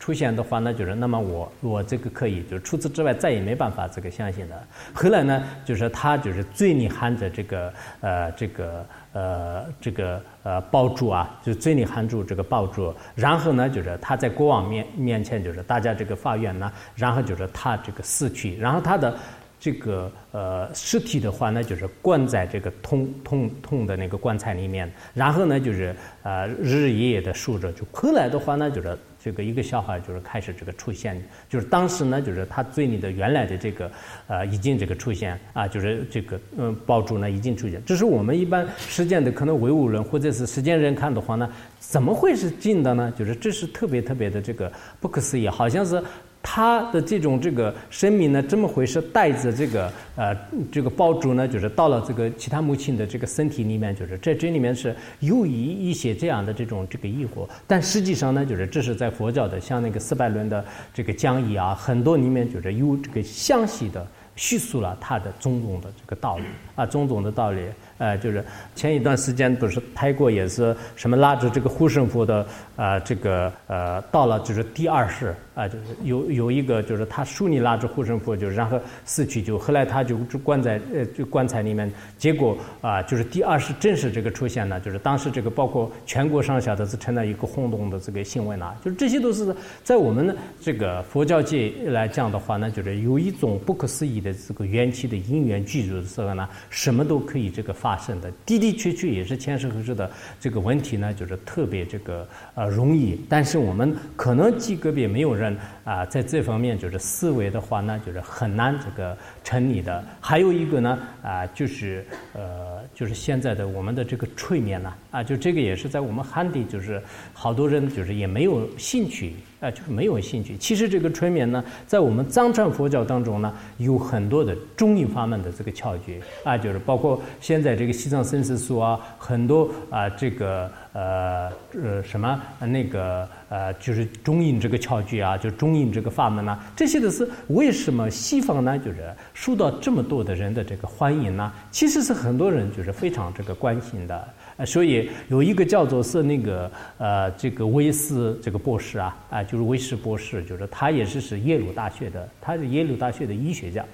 出现的话，那就是那么我我这个可以，就是除此之外再也没办法这个相信的。后来呢，就是他就是嘴里含着这个呃这个呃这个呃爆珠啊，就嘴里含住这个爆珠，然后呢，就是他在国王面面前，就是大家这个法院呢，然后就是他这个死去，然后他的。这个呃尸体的话呢，就是灌在这个铜铜铜的那个棺材里面，然后呢，就是呃日日夜夜的竖着。就后来的话呢，就是这个一个小孩就是开始这个出现，就是当时呢，就是他嘴里的原来的这个呃已经这个出现啊，就是这个嗯爆珠呢已经出现。这是我们一般实践的可能唯物人或者是实践人看的话呢，怎么会是近的呢？就是这是特别特别的这个不可思议，好像是。他的这种这个生命呢，这么回事，带着这个呃这个爆珠呢，就是到了这个其他母亲的这个身体里面，就是在这里面是有一一些这样的这种这个疑惑，但实际上呢，就是这是在佛教的像那个四百论的这个讲义啊，很多里面就是有这个详细的叙述了他的种种的这个道理啊，种种的道理。呃，就是前一段时间不是泰国也是什么拉着这个护身符的啊，这个呃到了就是第二世啊，就是有有一个就是他手里拉着护身符，就然后死去，就后来他就就关在呃就棺材里面，结果啊就是第二世正式这个出现了，就是当时这个包括全国上下都是成了一个轰动的这个新闻啊，就是这些都是在我们这个佛教界来讲的话呢，就是有一种不可思议的这个缘起的因缘具足的时候呢，什么都可以这个。发生的的的确确也是前世后世的这个问题呢，就是特别这个呃容易，但是我们可能极个别没有人啊在这方面就是思维的话呢，就是很难这个成立的。还有一个呢啊，就是呃就是现在的我们的这个睡眠呢啊，就这个也是在我们汉地，就是好多人就是也没有兴趣。啊，就是没有兴趣。其实这个催眠呢，在我们藏传佛教当中呢，有很多的中印法门的这个窍诀啊，就是包括现在这个西藏生死书啊，很多啊，这个呃呃什么那个呃，就是中印这个窍诀啊，就中印这个法门呐，这些都是为什么西方呢，就是受到这么多的人的这个欢迎呢？其实是很多人就是非常这个关心的。啊，所以有一个叫做是那个呃，这个威斯这个博士啊，啊，就是威斯博士，就是他也是是耶鲁大学的，他是耶鲁大学的医学家。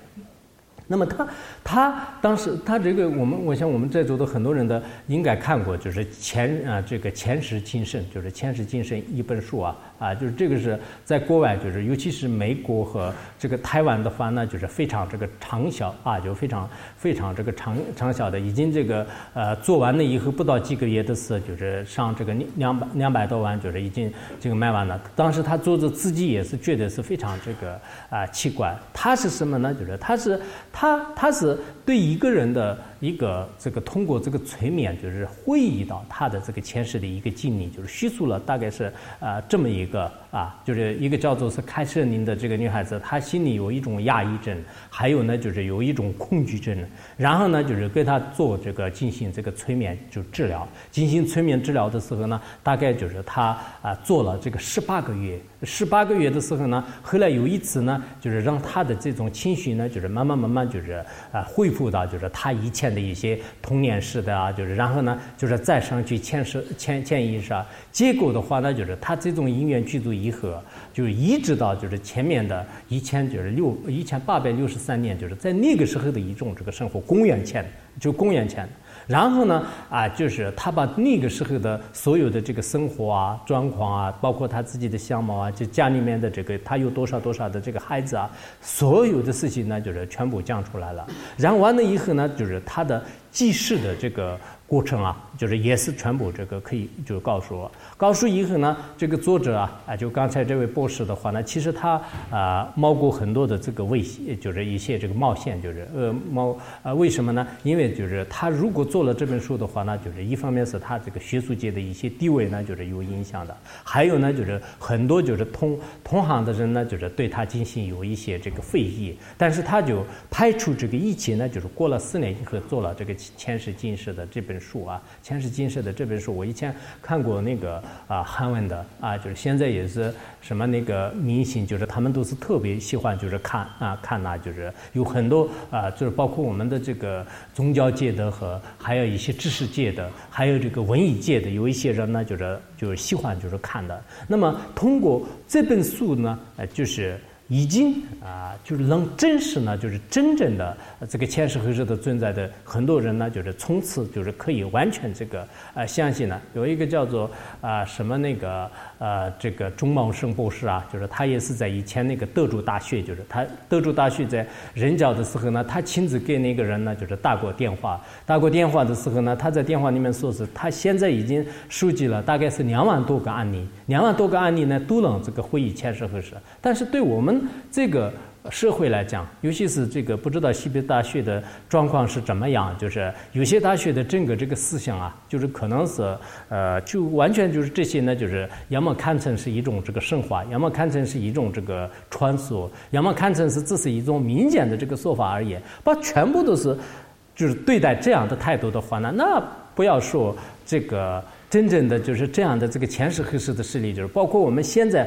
那么他他当时他这个我们我想我们在座的很多人的应该看过，就是前啊这个前世今生，就是前世今生一本书啊啊，就是这个是在国外，就是尤其是美国和这个台湾的话呢，就是非常这个畅销啊，就非常非常这个畅畅销的，已经这个呃做完了以后不到几个月的事，就是上这个两百两百多万，就是已经这个卖完了。当时他做着自己也是觉得是非常这个啊奇怪，他是什么呢？就是他是。它它是对一个人的一个这个通过这个催眠，就是回忆到他的这个前世的一个经历，就是叙述了大概是啊这么一个啊，就是一个叫做是开设宁的这个女孩子，她心里有一种压抑症，还有呢就是有一种恐惧症，然后呢就是给她做这个进行这个催眠就治疗，进行催眠治疗的时候呢，大概就是她啊做了这个十八个月，十八个月的时候呢，后来有一次呢，就是让她的这种情绪呢，就是慢慢慢慢就是啊恢复到就是他以前的一些童年时的啊，就是然后呢，就是再上去前世前前一世啊，结果的话呢，就是他这种因缘具足以后，就是一直到就是前面的一千就是六一千八百六十三年，就是在那个时候的一种这个生活，公元前就公元前。然后呢，啊，就是他把那个时候的所有的这个生活啊、状况啊，包括他自己的相貌啊，就家里面的这个他有多少多少的这个孩子啊，所有的事情呢，就是全部讲出来了。然后完了以后呢，就是他的记事的这个过程啊，就是也是全部这个可以就告诉我。告诉以后呢，这个作者啊，啊，就刚才这位博士的话呢，其实他啊冒过很多的这个危险，就是一些这个冒险，就是呃冒啊为什么呢？因为就是他如果做了这本书的话呢，就是一方面是他这个学术界的一些地位呢，就是有影响的；还有呢，就是很多就是同同行的人呢，就是对他进行有一些这个非议。但是他就排除这个一切呢，就是过了四年以后做了这个前世今世的这本书啊，前世今世的这本书，我以前看过那个。啊，韩文的啊，就是现在也是什么那个明星，就是他们都是特别喜欢，就是看啊看呐，就是有很多啊，就是包括我们的这个宗教界的和还有一些知识界的，还有这个文艺界的，有一些人呢，就是就是喜欢就是看的。那么通过这本书呢，呃，就是。已经啊，就是能真实呢，就是真正的这个前世后世的存在的很多人呢，就是从此就是可以完全这个呃相信呢。有一个叫做啊什么那个呃这个钟茂生博士啊，就是他也是在以前那个德州大学，就是他德州大学在任教的时候呢，他亲自给那个人呢就是打过电话，打过电话的时候呢，他在电话里面说是他现在已经收集了大概是两万多个案例，两万多个案例呢都能这个回忆前世后世，但是对我们。这个社会来讲，尤其是这个不知道西北大学的状况是怎么样，就是有些大学的整个这个思想啊，就是可能是呃，就完全就是这些呢，就是要么看成是一种这个神话，要么看成是一种这个传说，要么看成是只是一种民间的这个说法而已，把全部都是就是对待这样的态度的话呢，那不要说这个。真正的就是这样的这个前世后世的势力，就是包括我们现在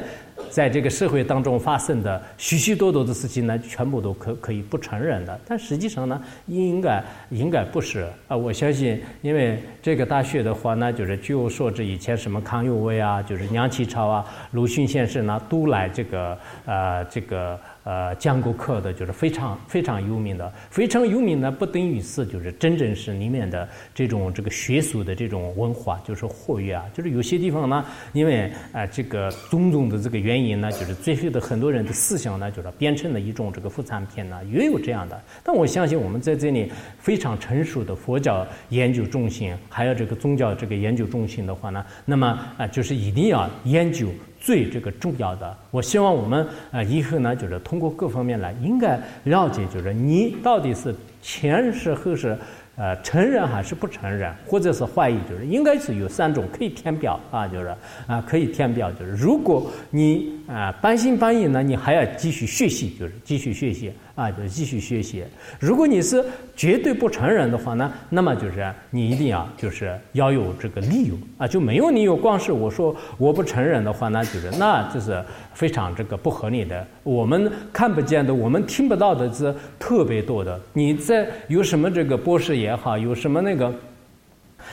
在这个社会当中发生的许许多多的事情呢，全部都可可以不承认的。但实际上呢，应该应该不是啊。我相信，因为这个大学的话呢，就是据我所知，以前什么康有为啊，就是梁启超啊、鲁迅先生呢，都来这个呃这个。呃，讲过课的就是非常非常有名的，非常有名的不等于是就是真正是里面的这种这个学术的这种文化就是活跃啊，就是有些地方呢，因为啊这个种种的这个原因呢，就是最后的很多人的思想呢，就是变成了一种这个副产品呢，也有这样的。但我相信我们在这里非常成熟的佛教研究中心，还有这个宗教这个研究中心的话呢，那么啊就是一定要研究。最这个重要的，我希望我们啊以后呢，就是通过各方面来，应该了解，就是你到底是前世后世。呃，承认还是不承认，或者是怀疑，就是应该是有三种可以填表啊，就是啊可以填表，就是如果你啊半信半疑呢，你还要继续学习，就是继续学习啊，就继续学习。如果你是绝对不承认的话呢，那么就是你一定要就是要有这个理由啊，就没有理由，光是我说我不承认的话呢，就是那就是。非常这个不合理的，我们看不见的，我们听不到的是特别多的。你在有什么这个博士也好，有什么那个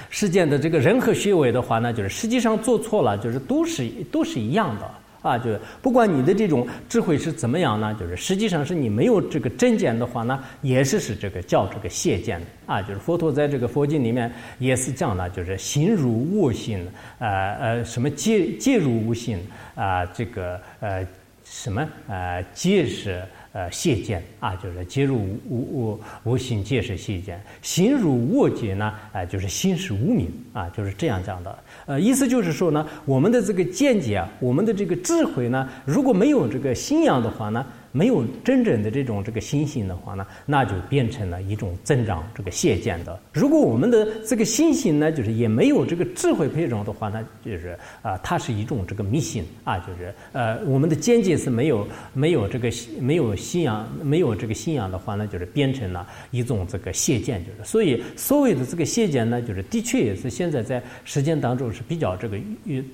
世间的这个任何学位的话呢，就是实际上做错了，就是都是都是一样的啊。就是不管你的这种智慧是怎么样呢，就是实际上是你没有这个真见的话呢，也是是这个叫这个邪见啊。就是佛陀在这个佛经里面也是讲的，就是心如无心，呃呃，什么皆皆如无心。啊，这个呃，什么呃，皆是呃谢见啊，就是皆入无无无心，皆是谢见。心如我界呢，啊，就是心是无明啊，就是这样讲的。呃，意思就是说呢，我们的这个见解啊，我们的这个智慧呢，如果没有这个信仰的话呢，没有真正的这种这个心性的话呢，那就变成了一种增长这个谢见的。如果我们的这个心性呢，就是也没有这个智慧配种的话呢，就是啊，它是一种这个迷信啊，就是呃，我们的见解是没有没有这个没有信仰没有这个信仰的话呢，就是变成了一种这个谢见，就是所以所谓的这个谢见呢，就是的确也是现在在实践当中是比较这个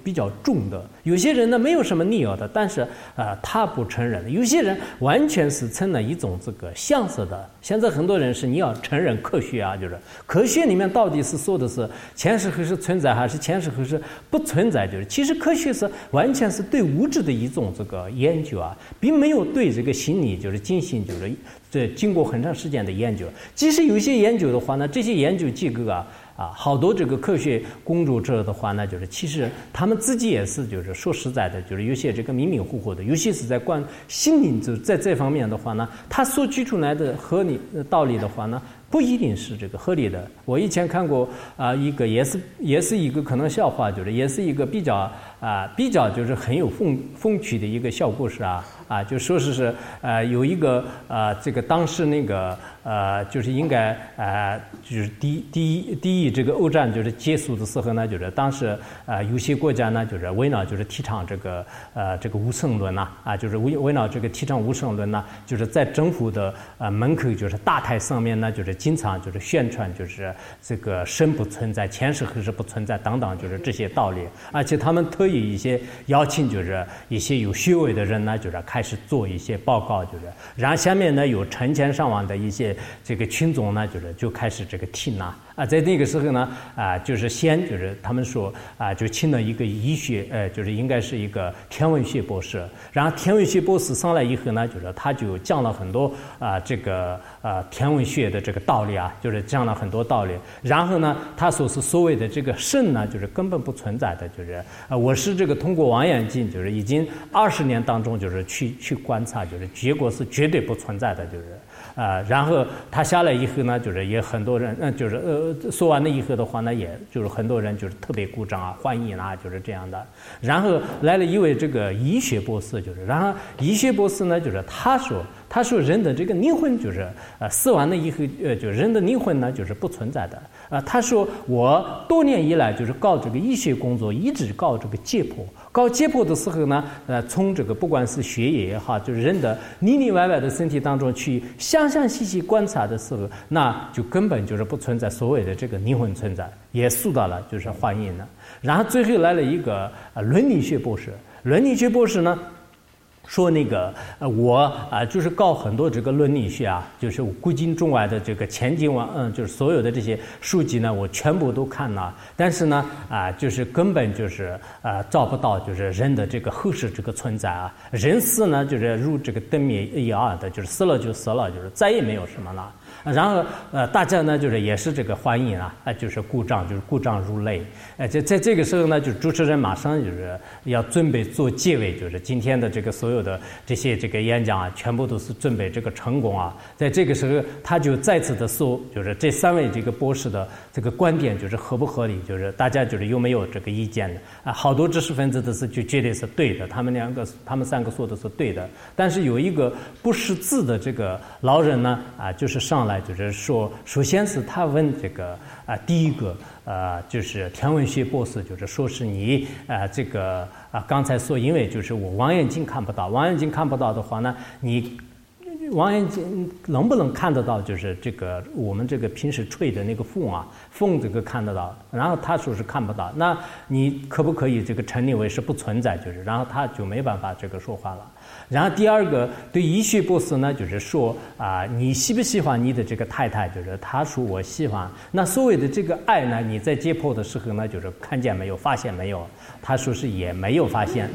比较重的。有些人呢没有什么逆耳的，但是啊，他不承认。有些人。完全是成了一种这个相似的。现在很多人是你要承认科学啊，就是科学里面到底是说的是前世核是存在还是前世核是不存在？就是其实科学是完全是对物质的一种这个研究啊，并没有对这个心理就是进行就是这经过很长时间的研究。即使有些研究的话呢，这些研究机构啊。啊，好多这个科学工作者的话呢，就是其实他们自己也是，就是说实在的，就是有些这个迷迷糊糊的，尤其是在关心灵就在这方面的话呢，他所举出来的合理道理的话呢，不一定是这个合理的。我以前看过啊，一个也是也是一个可能笑话，就是也是一个比较啊比较就是很有风风趣的一个小故事啊啊，就说是是呃有一个呃这个当时那个。呃，就是应该呃，就是第第一第一这个欧战就是结束的时候呢，就是当时呃有些国家呢，就是为了就是提倡这个呃这个无神论呐，啊，就是为为了这个提倡无神论呐，就是在政府的呃门口就是大台上面呢，就是经常就是宣传就是这个神不存在，前世何时不存在等等，就是这些道理，而且他们特意一些邀请就是一些有学位的人呢，就是开开始做一些报告，就是然后下面呢有成千上万的一些。这个群众呢，就是就开始这个听呐啊，在那个时候呢啊，就是先就是他们说啊，就请了一个医学呃，就是应该是一个天文学博士，然后天文学博士上来以后呢，就是他就讲了很多啊，这个呃天文学的这个道理啊，就是讲了很多道理。然后呢，他所是所谓的这个肾呢，就是根本不存在的，就是呃，我是这个通过望远镜，就是已经二十年当中就是去去观察，就是结果是绝对不存在的，就是。啊，然后他下来以后呢，就是也很多人，嗯，就是呃，说完了以后的话呢，也就是很多人就是特别鼓掌啊，欢迎啊，就是这样的。然后来了一位这个医学博士，就是，然后医学博士呢，就是他说。他说：“人的这个灵魂就是，呃，死完了以后，呃，就人的灵魂呢，就是不存在的。啊，他说我多年以来就是搞这个医学工作，一直搞这个解剖。搞解剖的时候呢，呃，从这个不管是血液也好，就是人的里里外外的身体当中去详详细细观察的时候，那就根本就是不存在所谓的这个灵魂存在，也受到了就是欢迎了。然后最后来了一个呃伦理学博士，伦理学博士呢。”说那个呃，我啊，就是告很多这个伦理学啊，就是古今中外的这个千经万嗯，就是所有的这些书籍呢，我全部都看了。但是呢，啊，就是根本就是啊，找不到就是人的这个后世这个存在啊。人死呢，就是如这个灯灭一样的，就是死了就死了，就是再也没有什么了。然后呃，大家呢就是也是这个欢迎啊，啊就是故障，就是故障如雷。呃，在在这个时候呢，就主持人马上就是要准备做结尾，就是今天的这个所有的这些这个演讲啊，全部都是准备这个成功啊。在这个时候，他就再次的说，就是这三位这个博士的这个观点就是合不合理，就是大家就是有没有这个意见的啊？好多知识分子都是就绝对是对的，他们两个他们三个说的是对的，但是有一个不识字的这个老人呢啊，就是上来。就是说，首先是他问这个啊，第一个呃，就是天文学博士，就是说是你啊，这个啊，刚才说，因为就是我望远镜看不到，望远镜看不到的话呢，你望远镜能不能看得到？就是这个我们这个平时吹的那个风啊，风这个看得到，然后他说是看不到，那你可不可以这个成立为是不存在？就是，然后他就没办法这个说话了。然后第二个对医学博士呢，就是说啊，你喜不喜欢你的这个太太？就是他说我喜欢。那所谓的这个爱呢，你在解剖的时候呢，就是看见没有，发现没有？他说是也没有发现。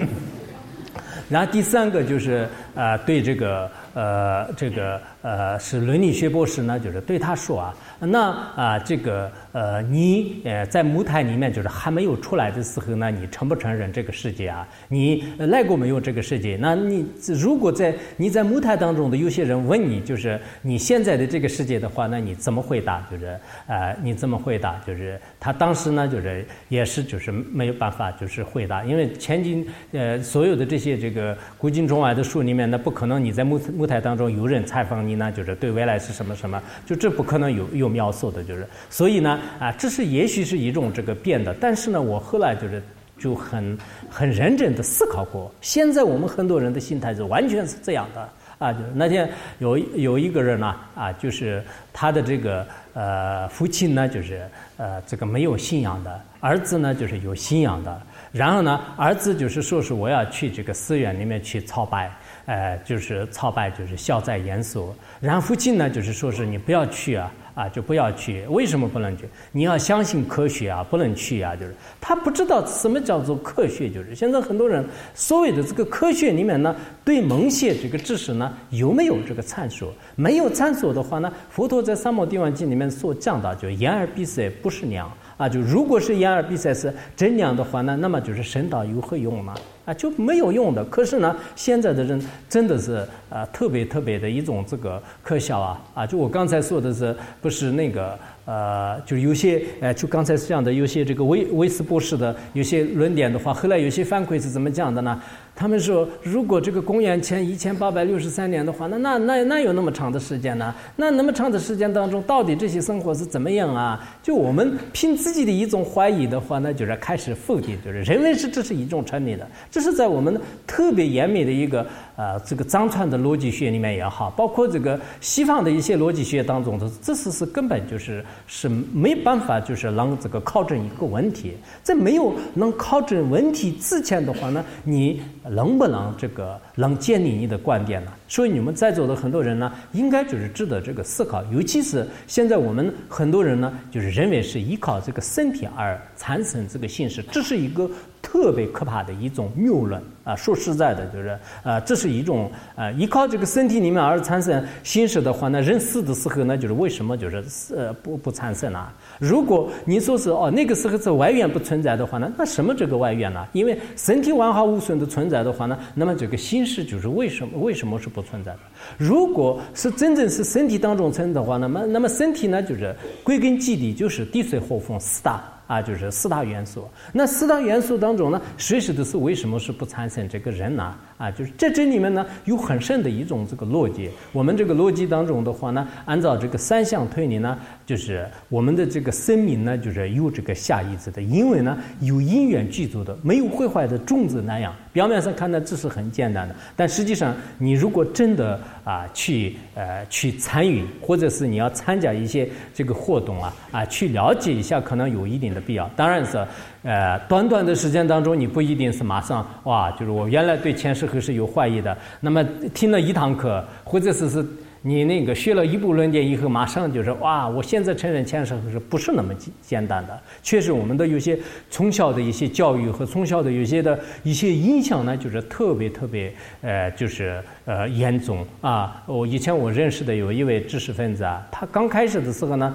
然后第三个就是呃，对这个呃这个呃是伦理学博士呢，就是对他说啊，那啊这个。呃，你呃在母胎里面就是还没有出来的时候呢，你承不承认这个世界啊？你来过没有这个世界？那你如果在你在母胎当中的有些人问你，就是你现在的这个世界的话，那你怎么回答？就是呃，你怎么回答？就是他当时呢，就是也是就是没有办法就是回答，因为前进呃所有的这些这个古今中外的书里面。那不可能你在木木台当中有人采访你呢，就是对未来是什么什么，就这不可能有有描述的，就是所以呢啊，这是也许是一种这个变的，但是呢，我后来就是就很很认真的思考过，现在我们很多人的心态是完全是这样的。啊，就是那天有有一个人呢，啊，就是他的这个呃父亲呢，就是呃这个没有信仰的，儿子呢就是有信仰的，然后呢，儿子就是说是我要去这个寺院里面去朝拜，呃，就是朝拜就是孝在严肃，然后父亲呢就是说是你不要去啊。啊，就不要去。为什么不能去？你要相信科学啊，不能去啊。就是他不知道什么叫做科学。就是现在很多人所谓的这个科学里面呢，对蒙谢这个知识呢，有没有这个参数？没有参数的话呢，佛陀在《三摩地王经》里面所讲到，就言而必塞不是娘啊。就如果是言而必塞是真娘的话呢，那么就是神道有何用呢？啊，就没有用的。可是呢，现在的人真的是啊，特别特别的一种这个可笑啊！啊，就我刚才说的是，不是那个呃，就有些呃，就刚才讲的有些这个威威斯博士的有些论点的话，后来有些反馈是怎么讲的呢？他们说，如果这个公元前一千八百六十三年的话，那那那那有那么长的时间呢？那那么长的时间当中，到底这些生活是怎么样啊？就我们凭自己的一种怀疑的话，那就是开始否定，就是认为是这是一种成立的。这是在我们特别严密的一个呃这个藏传的逻辑学里面也好，包括这个西方的一些逻辑学当中的，这是是根本就是是没办法就是让这个考证一个问题。在没有能考证问题之前的话呢，你。能不能这个能建立你的观点呢？所以你们在座的很多人呢，应该就是值得这个思考。尤其是现在我们很多人呢，就是认为是依靠这个身体而产生这个心识，这是一个特别可怕的一种谬论啊！说实在的，就是啊，这是一种呃，依靠这个身体里面而产生心识的话，那人死的时候呢，就是为什么就是呃不不产生呢？如果你说是哦，那个时候是外缘不存在的话呢，那什么这个外缘呢？因为身体完好无损的存在的话呢，那么这个心事就是为什么为什么是不存在的？如果是真正是身体当中存的话，那么那么身体呢，就是归根结底就是地水火风四大。啊，就是四大元素。那四大元素当中呢，随时的是为什么是不产生这个人呢？啊就是在这里面呢，有很深的一种这个逻辑。我们这个逻辑当中的话呢，按照这个三项推理呢，就是我们的这个生命呢，就是有这个下意识的，因为呢有因缘具足的，没有毁坏的种子那样。表面上看呢，这是很简单的，但实际上你如果真的啊去呃去参与，或者是你要参加一些这个活动啊啊去了解一下，可能有一定的必要。当然是呃短短的时间当中，你不一定是马上哇，就是我原来对前世后是有怀疑的，那么听了一堂课，或者是是。你那个学了一部论点以后，马上就是哇！我现在承认前世是不是那么简简单的？确实，我们的有些从小的一些教育和从小的有些的一些影响呢，就是特别特别呃，就是呃严重啊！我以前我认识的有一位知识分子啊，他刚开始的时候呢。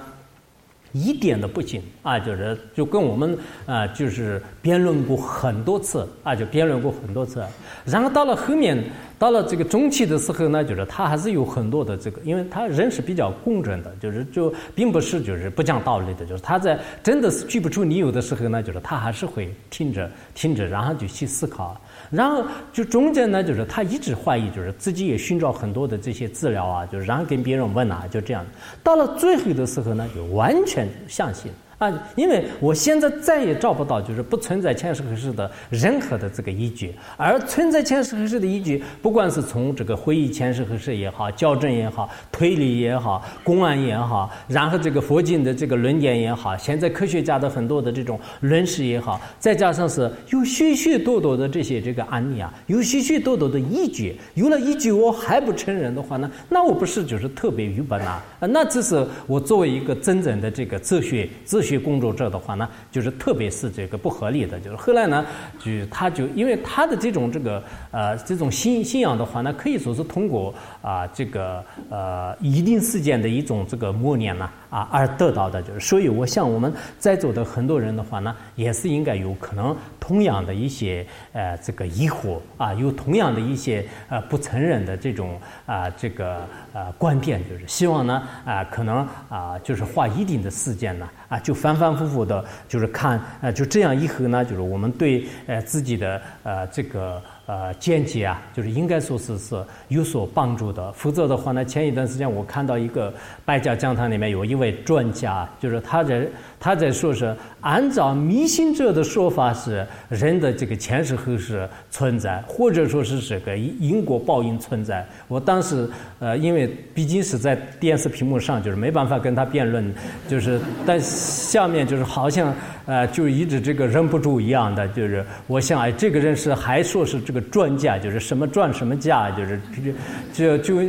一点都不行啊！就是就跟我们啊，就是辩论过很多次啊，就辩论过很多次。然后到了后面，到了这个中期的时候呢，就是他还是有很多的这个，因为他人是比较公正的，就是就并不是就是不讲道理的，就是他在真的是举不出理由的时候呢，就是他还是会听着听着，然后就去思考。然后就中间呢，就是他一直怀疑，就是自己也寻找很多的这些资料啊，就是然后跟别人问啊，就这样。到了最后的时候呢，就完全相信。啊，因为我现在再也找不到，就是不存在前世合世的任何的这个依据，而存在前世合世的依据，不管是从这个回忆前世合世也好，校正也好，推理也好，公案也好，然后这个佛经的这个论点也好，现在科学家的很多的这种论事也好，再加上是有许许多多的这些这个案例啊，有许许多多的依据，有了依据我还不承认的话呢，那我不是就是特别愚笨呐？啊，那这是我作为一个真正的这个哲学哲。学工作者的话呢，就是特别是这个不合理的，就是后来呢，就他就因为他的这种这个呃这种信信仰的话呢，可以说是通过啊这个呃一定时间的一种这个默念呢啊而得到的，就是所以我想我们在座的很多人的话呢，也是应该有可能同样的一些呃这个疑惑啊，有同样的一些呃不承认的这种啊这个呃观点，就是希望呢啊可能啊就是花一定的时间呢啊就。反反复复的，就是看，呃，就这样以后呢，就是我们对呃自己的呃这个呃见解啊，就是应该说是是有所帮助的。否则的话呢，前一段时间我看到一个百家讲坛里面有一位专家，就是他的他在说是按照迷信者的说法是人的这个前世后世存在，或者说是这个因果报应存在。我当时呃，因为毕竟是在电视屏幕上，就是没办法跟他辩论，就是但下面就是好像呃，就一直这个忍不住一样的，就是我想哎，这个人是还说是这个专家，就是什么专什么家，就是就就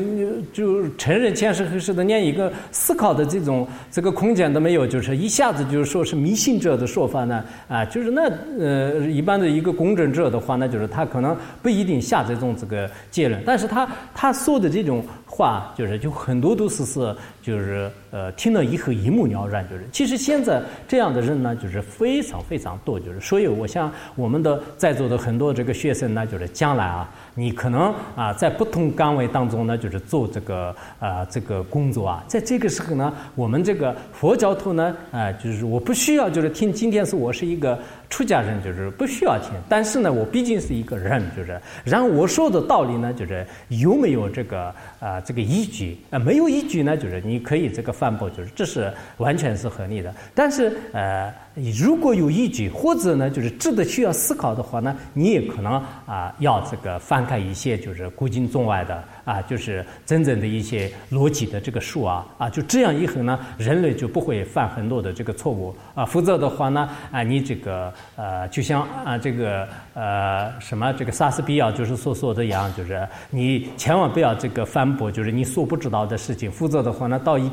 就承认前世后世的，连一个思考的这种这个空间都没有，就是一下子就是说是迷信者的说法呢啊，就是那呃一般的一个公正者的话，那就是他可能不一定下这种这个结论，但是他他说的这种。话就是就很多都是是就是呃听了以后一目了然，就是其实现在这样的人呢就是非常非常多，就是所以我想我们的在座的很多这个学生呢，就是将来啊，你可能啊在不同岗位当中呢，就是做这个啊这个工作啊，在这个时候呢，我们这个佛教徒呢啊就是我不需要就是听今天是我是一个。出家人就是不需要听，但是呢，我毕竟是一个人，就是，然后我说的道理呢，就是有没有这个啊这个依据啊？没有依据呢，就是你可以这个反驳，就是这是完全是合理的。但是呃，如果有依据或者呢，就是值得需要思考的话呢，你也可能啊要这个翻开一些就是古今中外的。啊，就是真正的一些逻辑的这个数啊，啊，就这样以后呢，人类就不会犯很多的这个错误啊。否则的话呢，啊，你这个呃，就像啊这个呃什么这个莎士比亚就是所说的一样，就是你千万不要这个反驳，就是你所不知道的事情。否则的话呢，到一。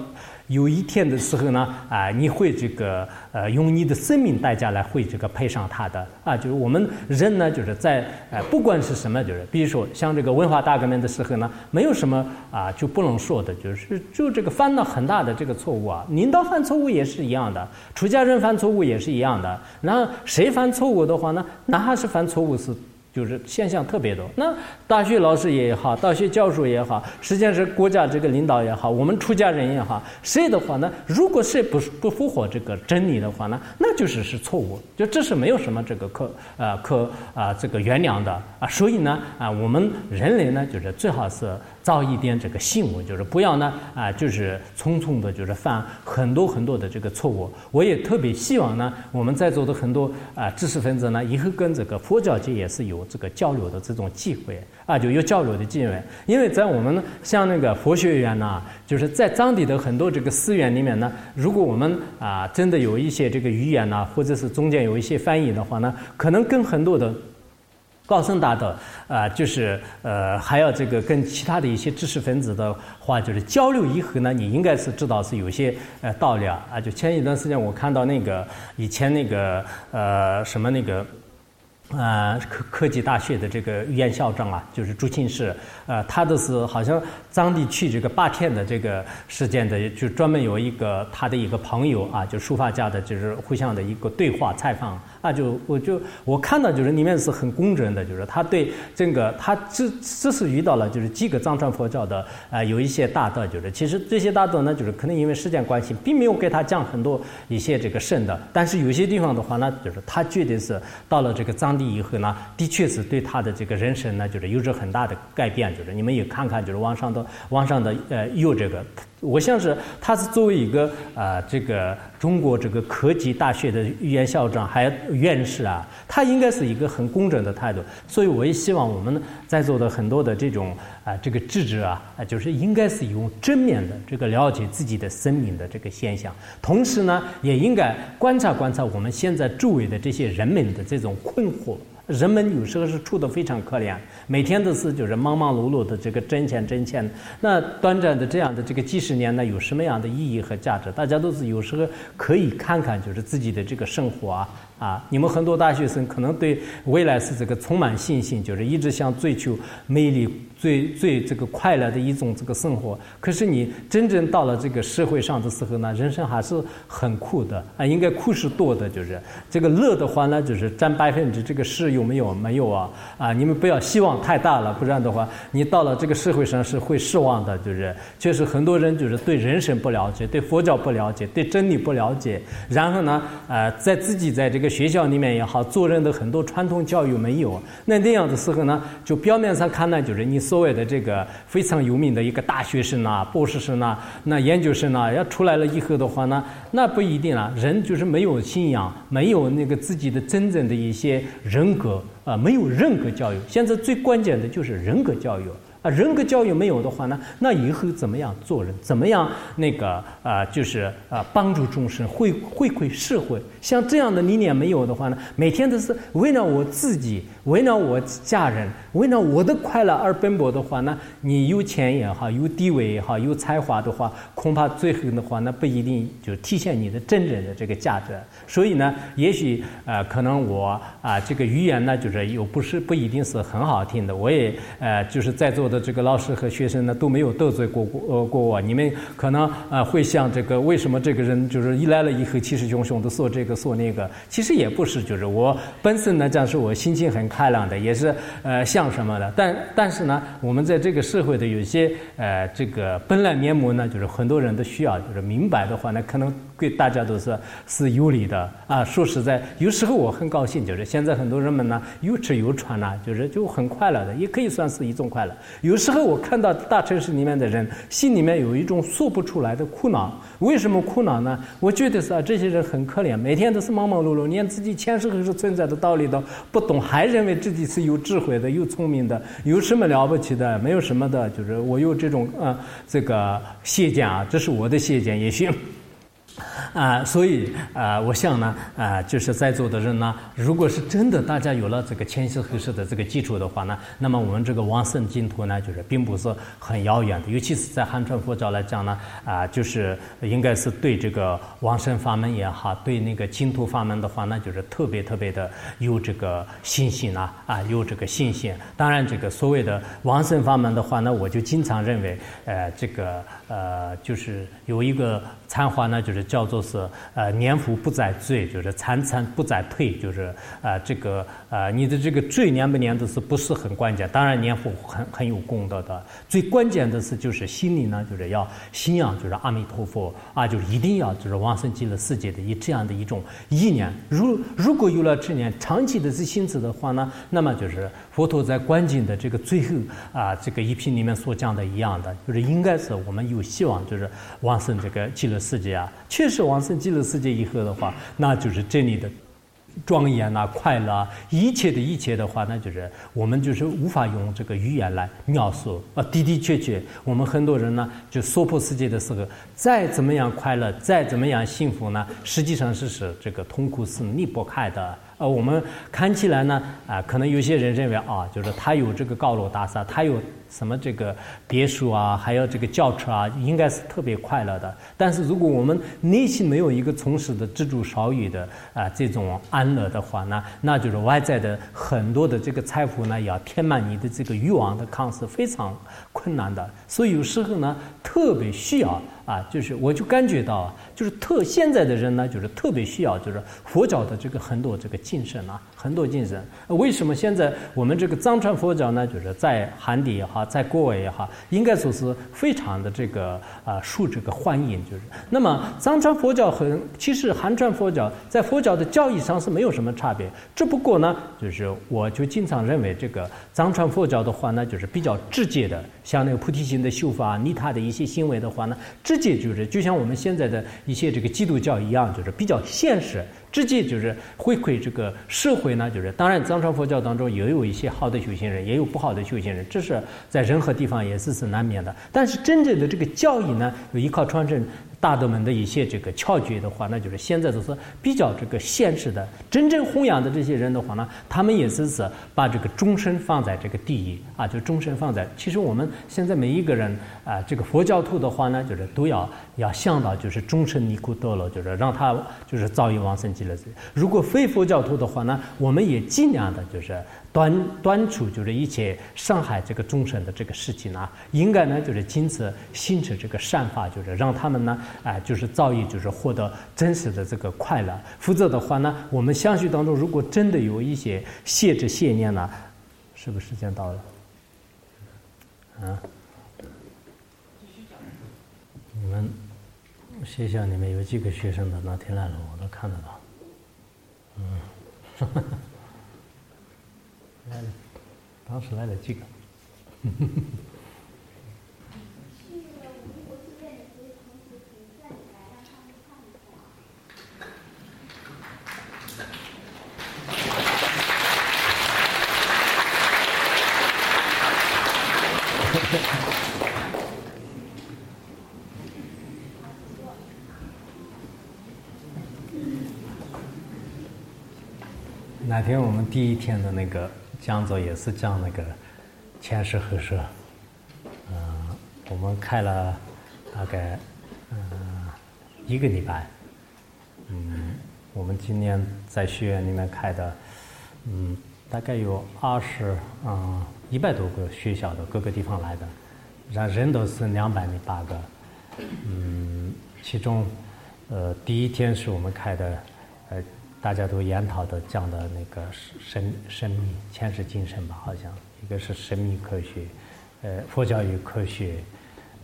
有一天的时候呢，啊，你会这个呃，用你的生命代价来会这个赔上他的啊，就是我们人呢，就是在呃，不管是什么，就是比如说像这个文化大革命的时候呢，没有什么啊就不能说的，就是就这个犯了很大的这个错误啊，领导犯错误也是一样的，出家人犯错误也是一样的，那谁犯错误的话呢，哪怕是犯错误是。就是现象特别多。那大学老师也好，大学教授也好，实际上是国家这个领导也好，我们出家人也好，谁的话呢？如果谁不不符合这个真理的话呢，那就是是错误。就这是没有什么这个可啊可啊这个原谅的啊。所以呢啊，我们人类呢，就是最好是。造一点这个信物，就是不要呢啊，就是匆匆的，就是犯很多很多的这个错误。我也特别希望呢，我们在座的很多啊知识分子呢，以后跟这个佛教界也是有这个交流的这种机会啊，就有交流的机会。因为在我们像那个佛学院呢，就是在当地的很多这个寺院里面呢，如果我们啊真的有一些这个语言呢，或者是中间有一些翻译的话呢，可能跟很多的。高僧大德啊，就是呃，还要这个跟其他的一些知识分子的话，就是交流以后呢，你应该是知道是有些呃道理啊。啊，就前一段时间我看到那个以前那个呃什么那个。呃，科科技大学的这个院校长啊，就是朱庆士，呃，他的是好像当地去这个霸天的这个事件的，就专门有一个他的一个朋友啊，就书法家的，就是互相的一个对话采访那，就我就我看到就是里面是很公正的，就是他对这个他只只是遇到了就是几个藏传佛教的啊，有一些大德，就是其实这些大德呢，就是可能因为时间关系，并没有给他讲很多一些这个圣的，但是有些地方的话呢，就是他绝对是到了这个藏地。以后呢，的确是对他的这个人生呢，就是有着很大的改变。就是你们也看看，就是网上的网上的呃有这个，我想是他是作为一个啊这个中国这个科技大学的语言校长还院士啊，他应该是一个很公正的态度。所以我也希望我们在座的很多的这种啊这个智者啊啊，就是应该是用正面的这个了解自己的生命的这个现象，同时呢，也应该观察观察我们现在周围的这些人们的这种困惑。人们有时候是处得非常可怜，每天都是就是忙忙碌碌的这个挣钱挣钱。那短暂的这样的这个几十年呢，有什么样的意义和价值？大家都是有时候可以看看，就是自己的这个生活啊啊！你们很多大学生可能对未来是这个充满信心，就是一直想追求美丽。最最这个快乐的一种这个生活，可是你真正到了这个社会上的时候呢，人生还是很苦的啊，应该苦是多的，就是这个乐的话呢，就是占百分之这个十有没有？没有啊！啊，你们不要希望太大了，不然的话，你到了这个社会上是会失望的。就是确实很多人就是对人生不了解，对佛教不了解，对真理不了解。然后呢，呃，在自己在这个学校里面也好，做人的很多传统教育没有。那那样的时候呢，就表面上看呢，就是你所谓的这个非常有名的一个大学生啊、博士生啊、那研究生啊，要出来了以后的话呢，那不一定啊。人就是没有信仰，没有那个自己的真正的一些人格。啊，没有人格教育，现在最关键的就是人格教育。啊，人格教育没有的话呢，那以后怎么样做人？怎么样那个啊，就是啊，帮助众生，回回馈社会。像这样的理念没有的话呢，每天都是为了我自己，为了我家人，为了我的快乐而奔波的话那，你有钱也好，有地位也好，有才华的话，恐怕最后的话那，不一定就体现你的真正的这个价值。所以呢，也许呃，可能我啊，这个语言呢，就是又不是不一定是很好听的。我也呃，就是在座的。这个老师和学生呢都没有得罪过过呃过我，你们可能呃会想这个为什么这个人就是一来了以后气势汹汹的说这个说那个，其实也不是，就是我本身呢讲是我心情很开朗的，也是呃像什么的，但但是呢，我们在这个社会的有些呃这个本来面目呢，就是很多人都需要就是明白的话呢，可能。对大家都是是有利的啊！说实在，有时候我很高兴，就是现在很多人们呢有吃有穿呐，就是就很快乐的，也可以算是一种快乐。有时候我看到大城市里面的人，心里面有一种说不出来的苦恼。为什么苦恼呢？我觉得是啊，这些人很可怜，每天都是忙忙碌碌，连自己前世何存在的道理都不懂，还认为自己是有智慧的、有聪明的，有什么了不起的？没有什么的，就是我有这种呃这个谢见啊，这是我的谢见，也许。啊，所以啊，我想呢，啊，就是在座的人呢，如果是真的大家有了这个前世后世的这个基础的话呢，那么我们这个往生净土呢，就是并不是很遥远的。尤其是在汉传佛教来讲呢，啊，就是应该是对这个往生法门也好，对那个净土法门的话，那就是特别特别的有这个信心啊，啊，有这个信心。当然，这个所谓的往生法门的话呢，我就经常认为，呃，这个呃，就是有一个参话呢，就是叫做。是呃年福不在罪，就是参参不在退，就是呃这个呃你的这个罪年不年的是不是很关键？当然年福很很有功德的，最关键的是就是心里呢就是要信仰，就是阿弥陀佛啊，就是一定要就是往生极乐世界的以这样的一种意念。如如果有了这念长期的这心思的话呢，那么就是佛陀在观经的这个最后啊这个一品里面所讲的一样的，就是应该是我们有有希望就是往生这个极乐世界啊，确实往。生极乐世界以后的话，那就是真理的庄严呐、快乐啊，一切的一切的话，那就是我们就是无法用这个语言来描述啊。的的确确，我们很多人呢，就娑婆世界的时候，再怎么样快乐，再怎么样幸福呢，实际上是是这个痛苦是离不开的。呃，我们看起来呢，啊，可能有些人认为啊，就是他有这个高楼大厦，他有什么这个别墅啊，还有这个轿车啊，应该是特别快乐的。但是如果我们内心没有一个充实的知足少欲的啊这种安乐的话呢，那就是外在的很多的这个财富呢，要填满你的这个欲望的抗是非常困难的。所以有时候呢，特别需要。啊，就是我就感觉到，就是特现在的人呢，就是特别需要，就是佛教的这个很多这个精神啊，很多精神。为什么现在我们这个藏传佛教呢，就是在汉地也好，在国外也好，应该说是非常的这个啊受这个欢迎。就是那么藏传佛教和其实汉传佛教在佛教的教义上是没有什么差别，只不过呢，就是我就经常认为这个藏传佛教的话呢，就是比较直接的，像那个菩提心的修法、利他的一些行为的话呢。直接就是，就像我们现在的一些这个基督教一样，就是比较现实。直接就是回馈这个社会呢，就是当然藏传佛教当中也有一些好的修行人，也有不好的修行人，这是在任何地方也是是难免的。但是真正的这个教义呢，有依靠传承大德们的一些这个窍诀的话，那就是现在都是比较这个现实的。真正弘扬的这些人的话呢，他们也是是把这个终身放在这个第一啊，就终身放在。其实我们现在每一个人啊，这个佛教徒的话呢，就是都要要想到就是终身离苦得乐，就是让他就是早已往生极。乐世界。如果非佛教徒的话呢，我们也尽量的就是端端出就是一切上海这个众生的这个事情呢，应该呢就是坚持行持这个善法，就是让他们呢啊就是造诣就是获得真实的这个快乐。否则的话呢，我们相续当中如果真的有一些谢之谢念呢，是不是时间到了？啊？你们学校里面有几个学生的那天来了，我都看得到。嗯，来了，当时来了几个。哪天我们第一天的那个讲座也是讲那个前世后世，嗯，我们开了大概嗯一个礼拜，嗯，我们今年在学院里面开的，嗯，大概有二十嗯一百多个学校的各个地方来的，然人都是两百零八个，嗯，其中呃第一天是我们开的呃。大家都研讨的讲的那个神神秘前世今生吧，好像一个是神秘科学，呃，佛教与科学，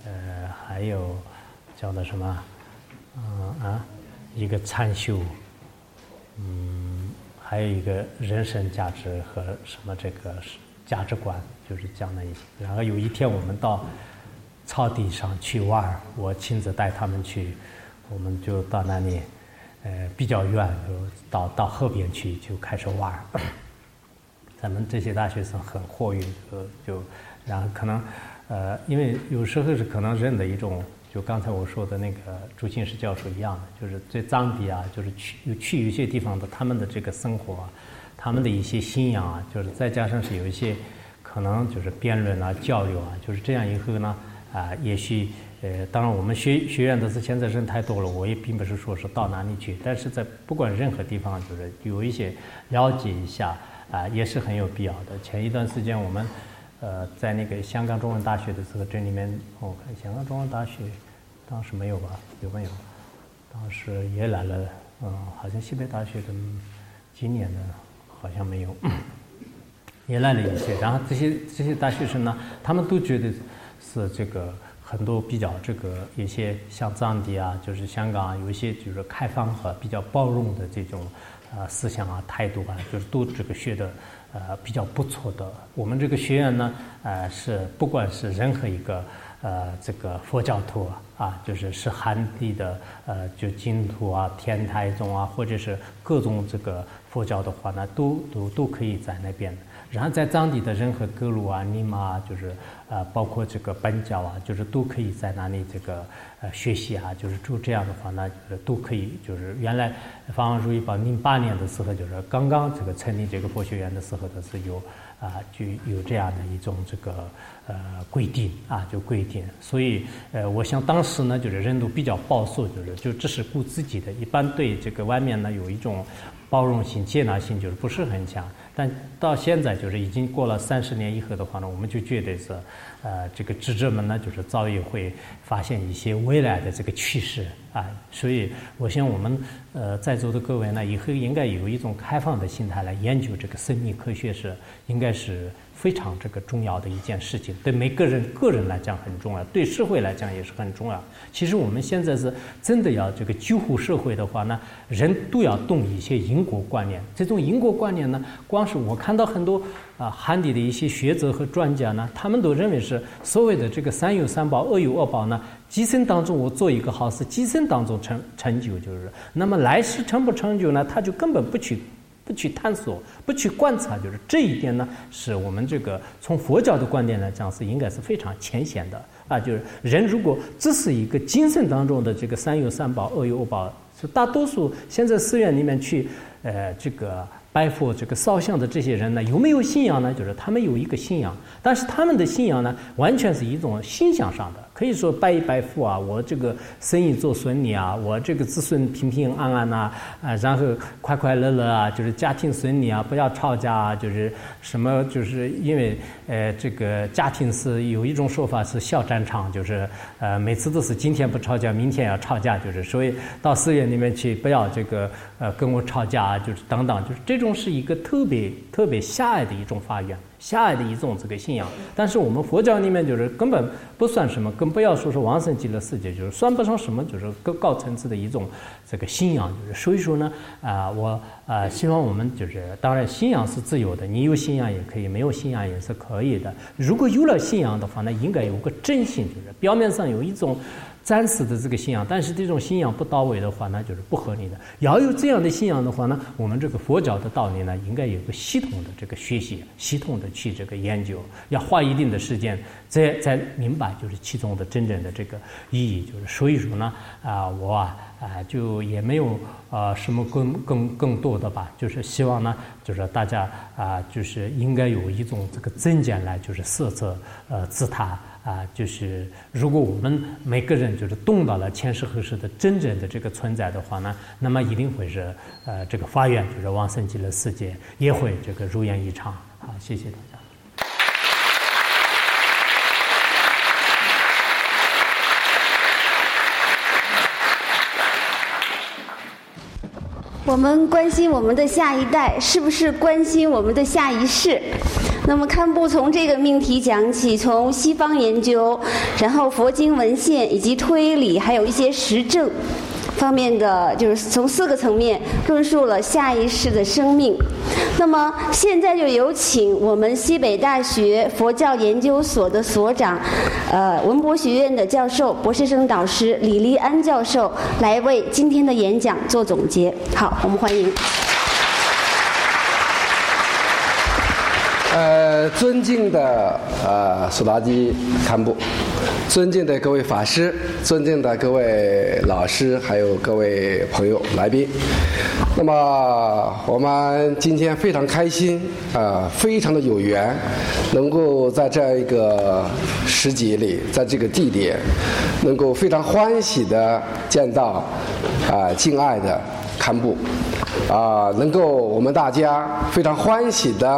呃，还有讲的什么，嗯啊，一个禅修，嗯，还有一个人生价值和什么这个价值观，就是讲了一些。然后有一天我们到草地上去玩我亲自带他们去，我们就到那里。呃，比较远，就到到河边去就开始玩。咱们这些大学生很活跃，就就然后可能呃，因为有时候是可能人的一种，就刚才我说的那个朱庆石教授一样的，就是在藏地啊，就是去去一些地方的他们的这个生活，啊他们的一些信仰啊，就是再加上是有一些可能就是辩论啊、交流啊，就是这样以后呢啊，也许。呃，当然，我们学学院的是现在人太多了，我也并不是说是到哪里去，但是在不管任何地方，就是有一些了解一下啊，也是很有必要的。前一段时间我们呃在那个香港中文大学的时候，这里面我看香港中文大学当时没有吧？有没有？当时也来了，嗯，好像西北大学的今年的好像没有，也来了一些。然后这些这些大学生呢，他们都觉得是这个。很多比较这个一些像藏地啊，就是香港啊有一些就是开放和比较包容的这种呃思想啊态度啊，就是都这个学的呃比较不错的。我们这个学院呢，呃是不管是任何一个呃这个佛教徒啊，就是是汉地的呃就净土啊、天台宗啊，或者是各种这个佛教的话呢，都都都可以在那边。然后在藏地的任何格鲁啊、尼玛啊，就是呃，包括这个本教啊，就是都可以在那里这个呃学习啊，就是住这样的话，那都可以。就是原来方如意宝零八年的时候，就是刚刚这个成立这个佛学院的时候的是有啊，就有这样的一种这个呃规定啊，就规定。所以呃，我想当时呢，就是人都比较保守，就是就只是顾自己的，一般对这个外面呢有一种包容性、接纳性，就是不是很强。但到现在，就是已经过了三十年以后的话呢，我们就觉得是，呃，这个智者们呢，就是早已会发现一些未来的这个趋势啊，所以我想我们呃在座的各位呢，以后应该有一种开放的心态来研究这个生命科学是，应该是。非常这个重要的一件事情，对每个人个人来讲很重要，对社会来讲也是很重要。其实我们现在是真的要这个救护社会的话呢，人都要动一些因果观念。这种因果观念呢，光是我看到很多啊，汉地的一些学者和专家呢，他们都认为是所谓的这个善有善报，恶有恶报呢。今生当中我做一个好事，今生当中成成就就是，那么来世成不成就呢？他就根本不去。不去探索，不去观察，就是这一点呢，是我们这个从佛教的观点来讲，是应该是非常浅显的啊。就是人如果只是一个精神当中的这个善有善报，恶有恶报，是大多数现在寺院里面去呃这个拜佛、这个烧香的这些人呢，有没有信仰呢？就是他们有一个信仰，但是他们的信仰呢，完全是一种心想上的。可以说拜一拜佛啊，我这个生意做顺利啊，我这个子孙平平安安呐，啊，然后快快乐乐啊，就是家庭顺利啊，不要吵架啊，就是什么，就是因为呃，这个家庭是有一种说法是小战场，就是呃，每次都是今天不吵架，明天要吵架，就是所以到寺院里面去，不要这个呃跟我吵架啊，就是等等，就是这种是一个特别特别狭隘的一种发言。狭隘的一种这个信仰，但是我们佛教里面就是根本不算什么，更不要说是往生极乐世界，就是算不上什么，就是更高层次的一种这个信仰。就是所以说呢，啊，我啊希望我们就是，当然信仰是自由的，你有信仰也可以，没有信仰也是可以的。如果有了信仰的话，那应该有个真心，就是表面上有一种。暂时的这个信仰，但是这种信仰不到位的话，那就是不合理的。要有这样的信仰的话呢，我们这个佛教的道理呢，应该有个系统的这个学习，系统的去这个研究，要花一定的时间，再再明白就是其中的真正的这个意义。就是所以说呢，啊，我啊啊就也没有啊什么更更更多的吧，就是希望呢，就是大家啊，就是应该有一种这个增减来，就是色泽呃自他。啊，就是如果我们每个人就是懂到了前世后世的真正的这个存在的话呢，那么一定会是呃这个发愿就是往生极乐世界也会这个如愿以偿。好，谢谢大家。我们关心我们的下一代，是不是关心我们的下一世？那么，堪布从这个命题讲起，从西方研究，然后佛经文献以及推理，还有一些实证方面的，就是从四个层面论述了下一世的生命。那么，现在就有请我们西北大学佛教研究所的所长，呃，文博学院的教授、博士生导师李立安教授来为今天的演讲做总结。好，我们欢迎。呃，尊敬的呃苏达基堪布，尊敬的各位法师，尊敬的各位老师，还有各位朋友来宾。那么我们今天非常开心啊，非常的有缘，能够在这样一个时节里，在这个地点，能够非常欢喜的见到啊敬爱的堪布。啊，能够我们大家非常欢喜的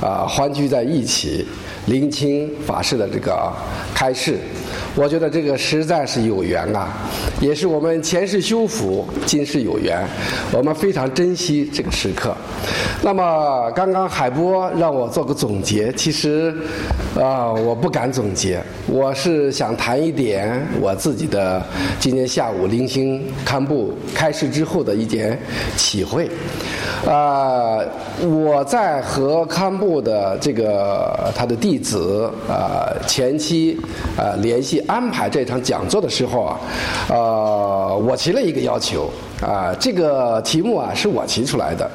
啊欢聚在一起，聆听法师的这个开示。我觉得这个实在是有缘啊，也是我们前世修福，今世有缘，我们非常珍惜这个时刻。那么刚刚海波让我做个总结，其实啊我不敢总结，我是想谈一点我自己的今天下午零星刊布开始之后的一点体会。啊，我在和堪布的这个他的弟子啊前期啊联系安排这场讲座的时候啊，呃，我提了一个要求啊，这个题目啊是我提出来的，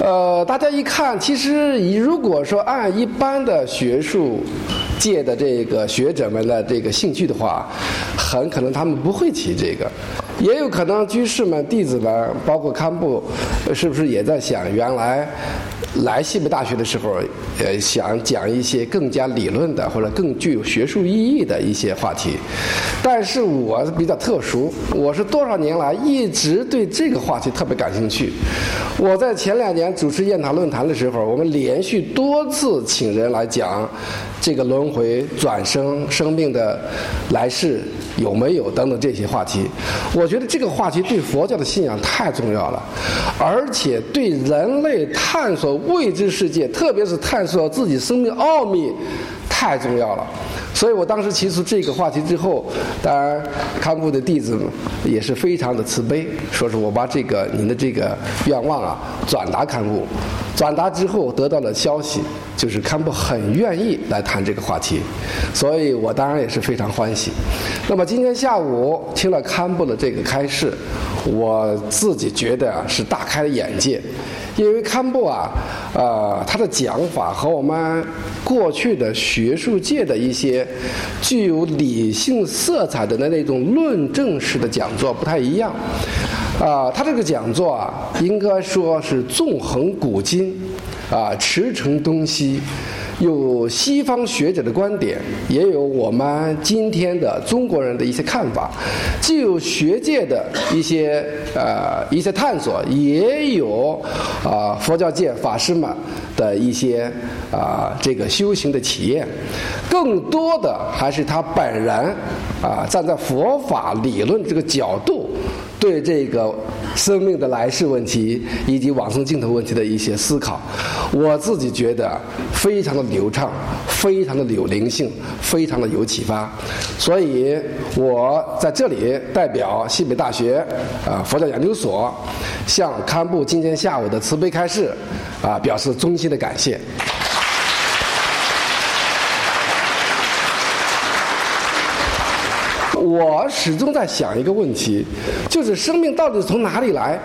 呃，大家一看，其实以如果说按一般的学术界的这个学者们的这个兴趣的话，很可能他们不会提这个。也有可能居士们、弟子们，包括堪布，是不是也在想，原来来西北大学的时候，呃，想讲一些更加理论的或者更具有学术意义的一些话题。但是我比较特殊，我是多少年来一直对这个话题特别感兴趣。我在前两年主持雁塔论坛的时候，我们连续多次请人来讲这个轮回、转生、生命的来世有没有等等这些话题。我。觉得这个话题对佛教的信仰太重要了，而且对人类探索未知世界，特别是探索自己生命奥秘，太重要了。所以我当时提出这个话题之后，当然康布的弟子也是非常的慈悲，说是我把这个您的这个愿望啊转达康布，转达之后得到了消息。就是堪布很愿意来谈这个话题，所以我当然也是非常欢喜。那么今天下午听了堪布的这个开示，我自己觉得啊是大开了眼界，因为堪布啊，呃，他的讲法和我们过去的学术界的一些具有理性色彩的那那种论证式的讲座不太一样。啊，他这个讲座啊，应该说是纵横古今。啊，驰骋东西，有西方学者的观点，也有我们今天的中国人的一些看法，既有学界的一些呃一些探索，也有啊佛教界法师们的一些啊这个修行的体验，更多的还是他本人啊站在佛法理论这个角度。对这个生命的来世问题以及往生净土问题的一些思考，我自己觉得非常的流畅，非常的有灵性，非常的有启发。所以我在这里代表西北大学啊佛教研究所，向堪布今天下午的慈悲开示啊表示衷心的感谢。我始终在想一个问题，就是生命到底从哪里来，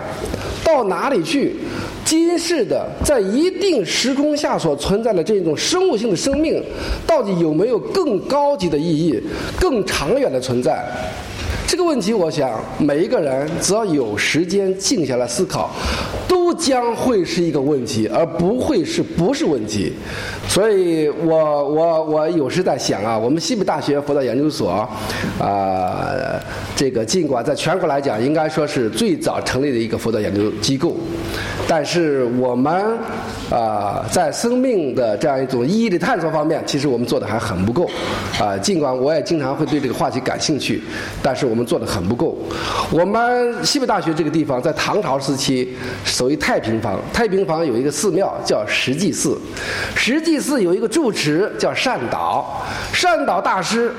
到哪里去？今世的在一定时空下所存在的这种生物性的生命，到底有没有更高级的意义、更长远的存在？这个问题，我想每一个人只要有时间静下来思考，都将会是一个问题，而不会是不是问题。所以我我我有时在想啊，我们西北大学佛道研究所啊，这个尽管在全国来讲应该说是最早成立的一个佛道研究机构，但是我们啊在生命的这样一种意义的探索方面，其实我们做的还很不够啊。尽管我也经常会对这个话题感兴趣，但是我们做的很不够。我们西北大学这个地方在唐朝时期属于太平坊，太平坊有一个寺庙叫石济寺，石济。寺有一个住持叫善导，善导大师，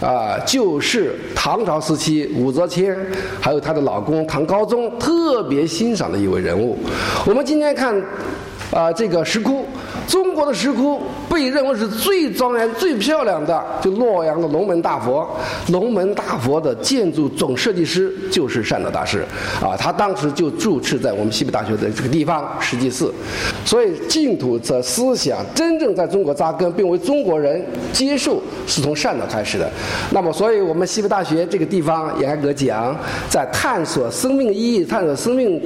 啊，就是唐朝时期武则天还有她的老公唐高宗特别欣赏的一位人物。我们今天看，啊，这个石窟。中国的石窟被认为是最庄严、最漂亮的，就洛阳的龙门大佛。龙门大佛的建筑总设计师就是善导大师，啊，他当时就住持在我们西北大学的这个地方石济寺。所以净土的思想真正在中国扎根，并为中国人接受，是从善导开始的。那么，所以我们西北大学这个地方严格讲，在探索生命意义、探索生命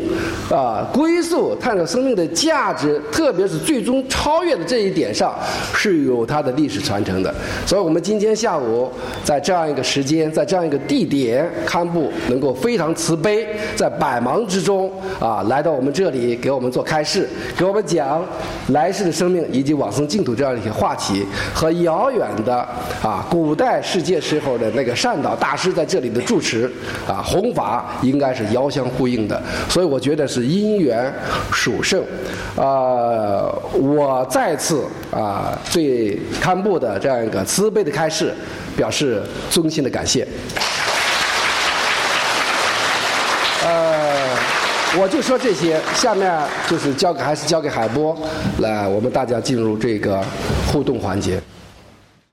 啊归宿、探索生命的价值，特别是最终。超越的这一点上是有它的历史传承的，所以我们今天下午在这样一个时间，在这样一个地点，堪布能够非常慈悲，在百忙之中啊来到我们这里给我们做开示，给我们讲来世的生命以及往生净土这样一些话题，和遥远的啊古代世界时候的那个善导大师在这里的住持啊弘法应该是遥相呼应的，所以我觉得是因缘属圣，啊我。再次啊，对堪布的这样一个慈悲的开示，表示衷心的感谢。呃，我就说这些，下面就是交给还是交给海波来，我们大家进入这个互动环节。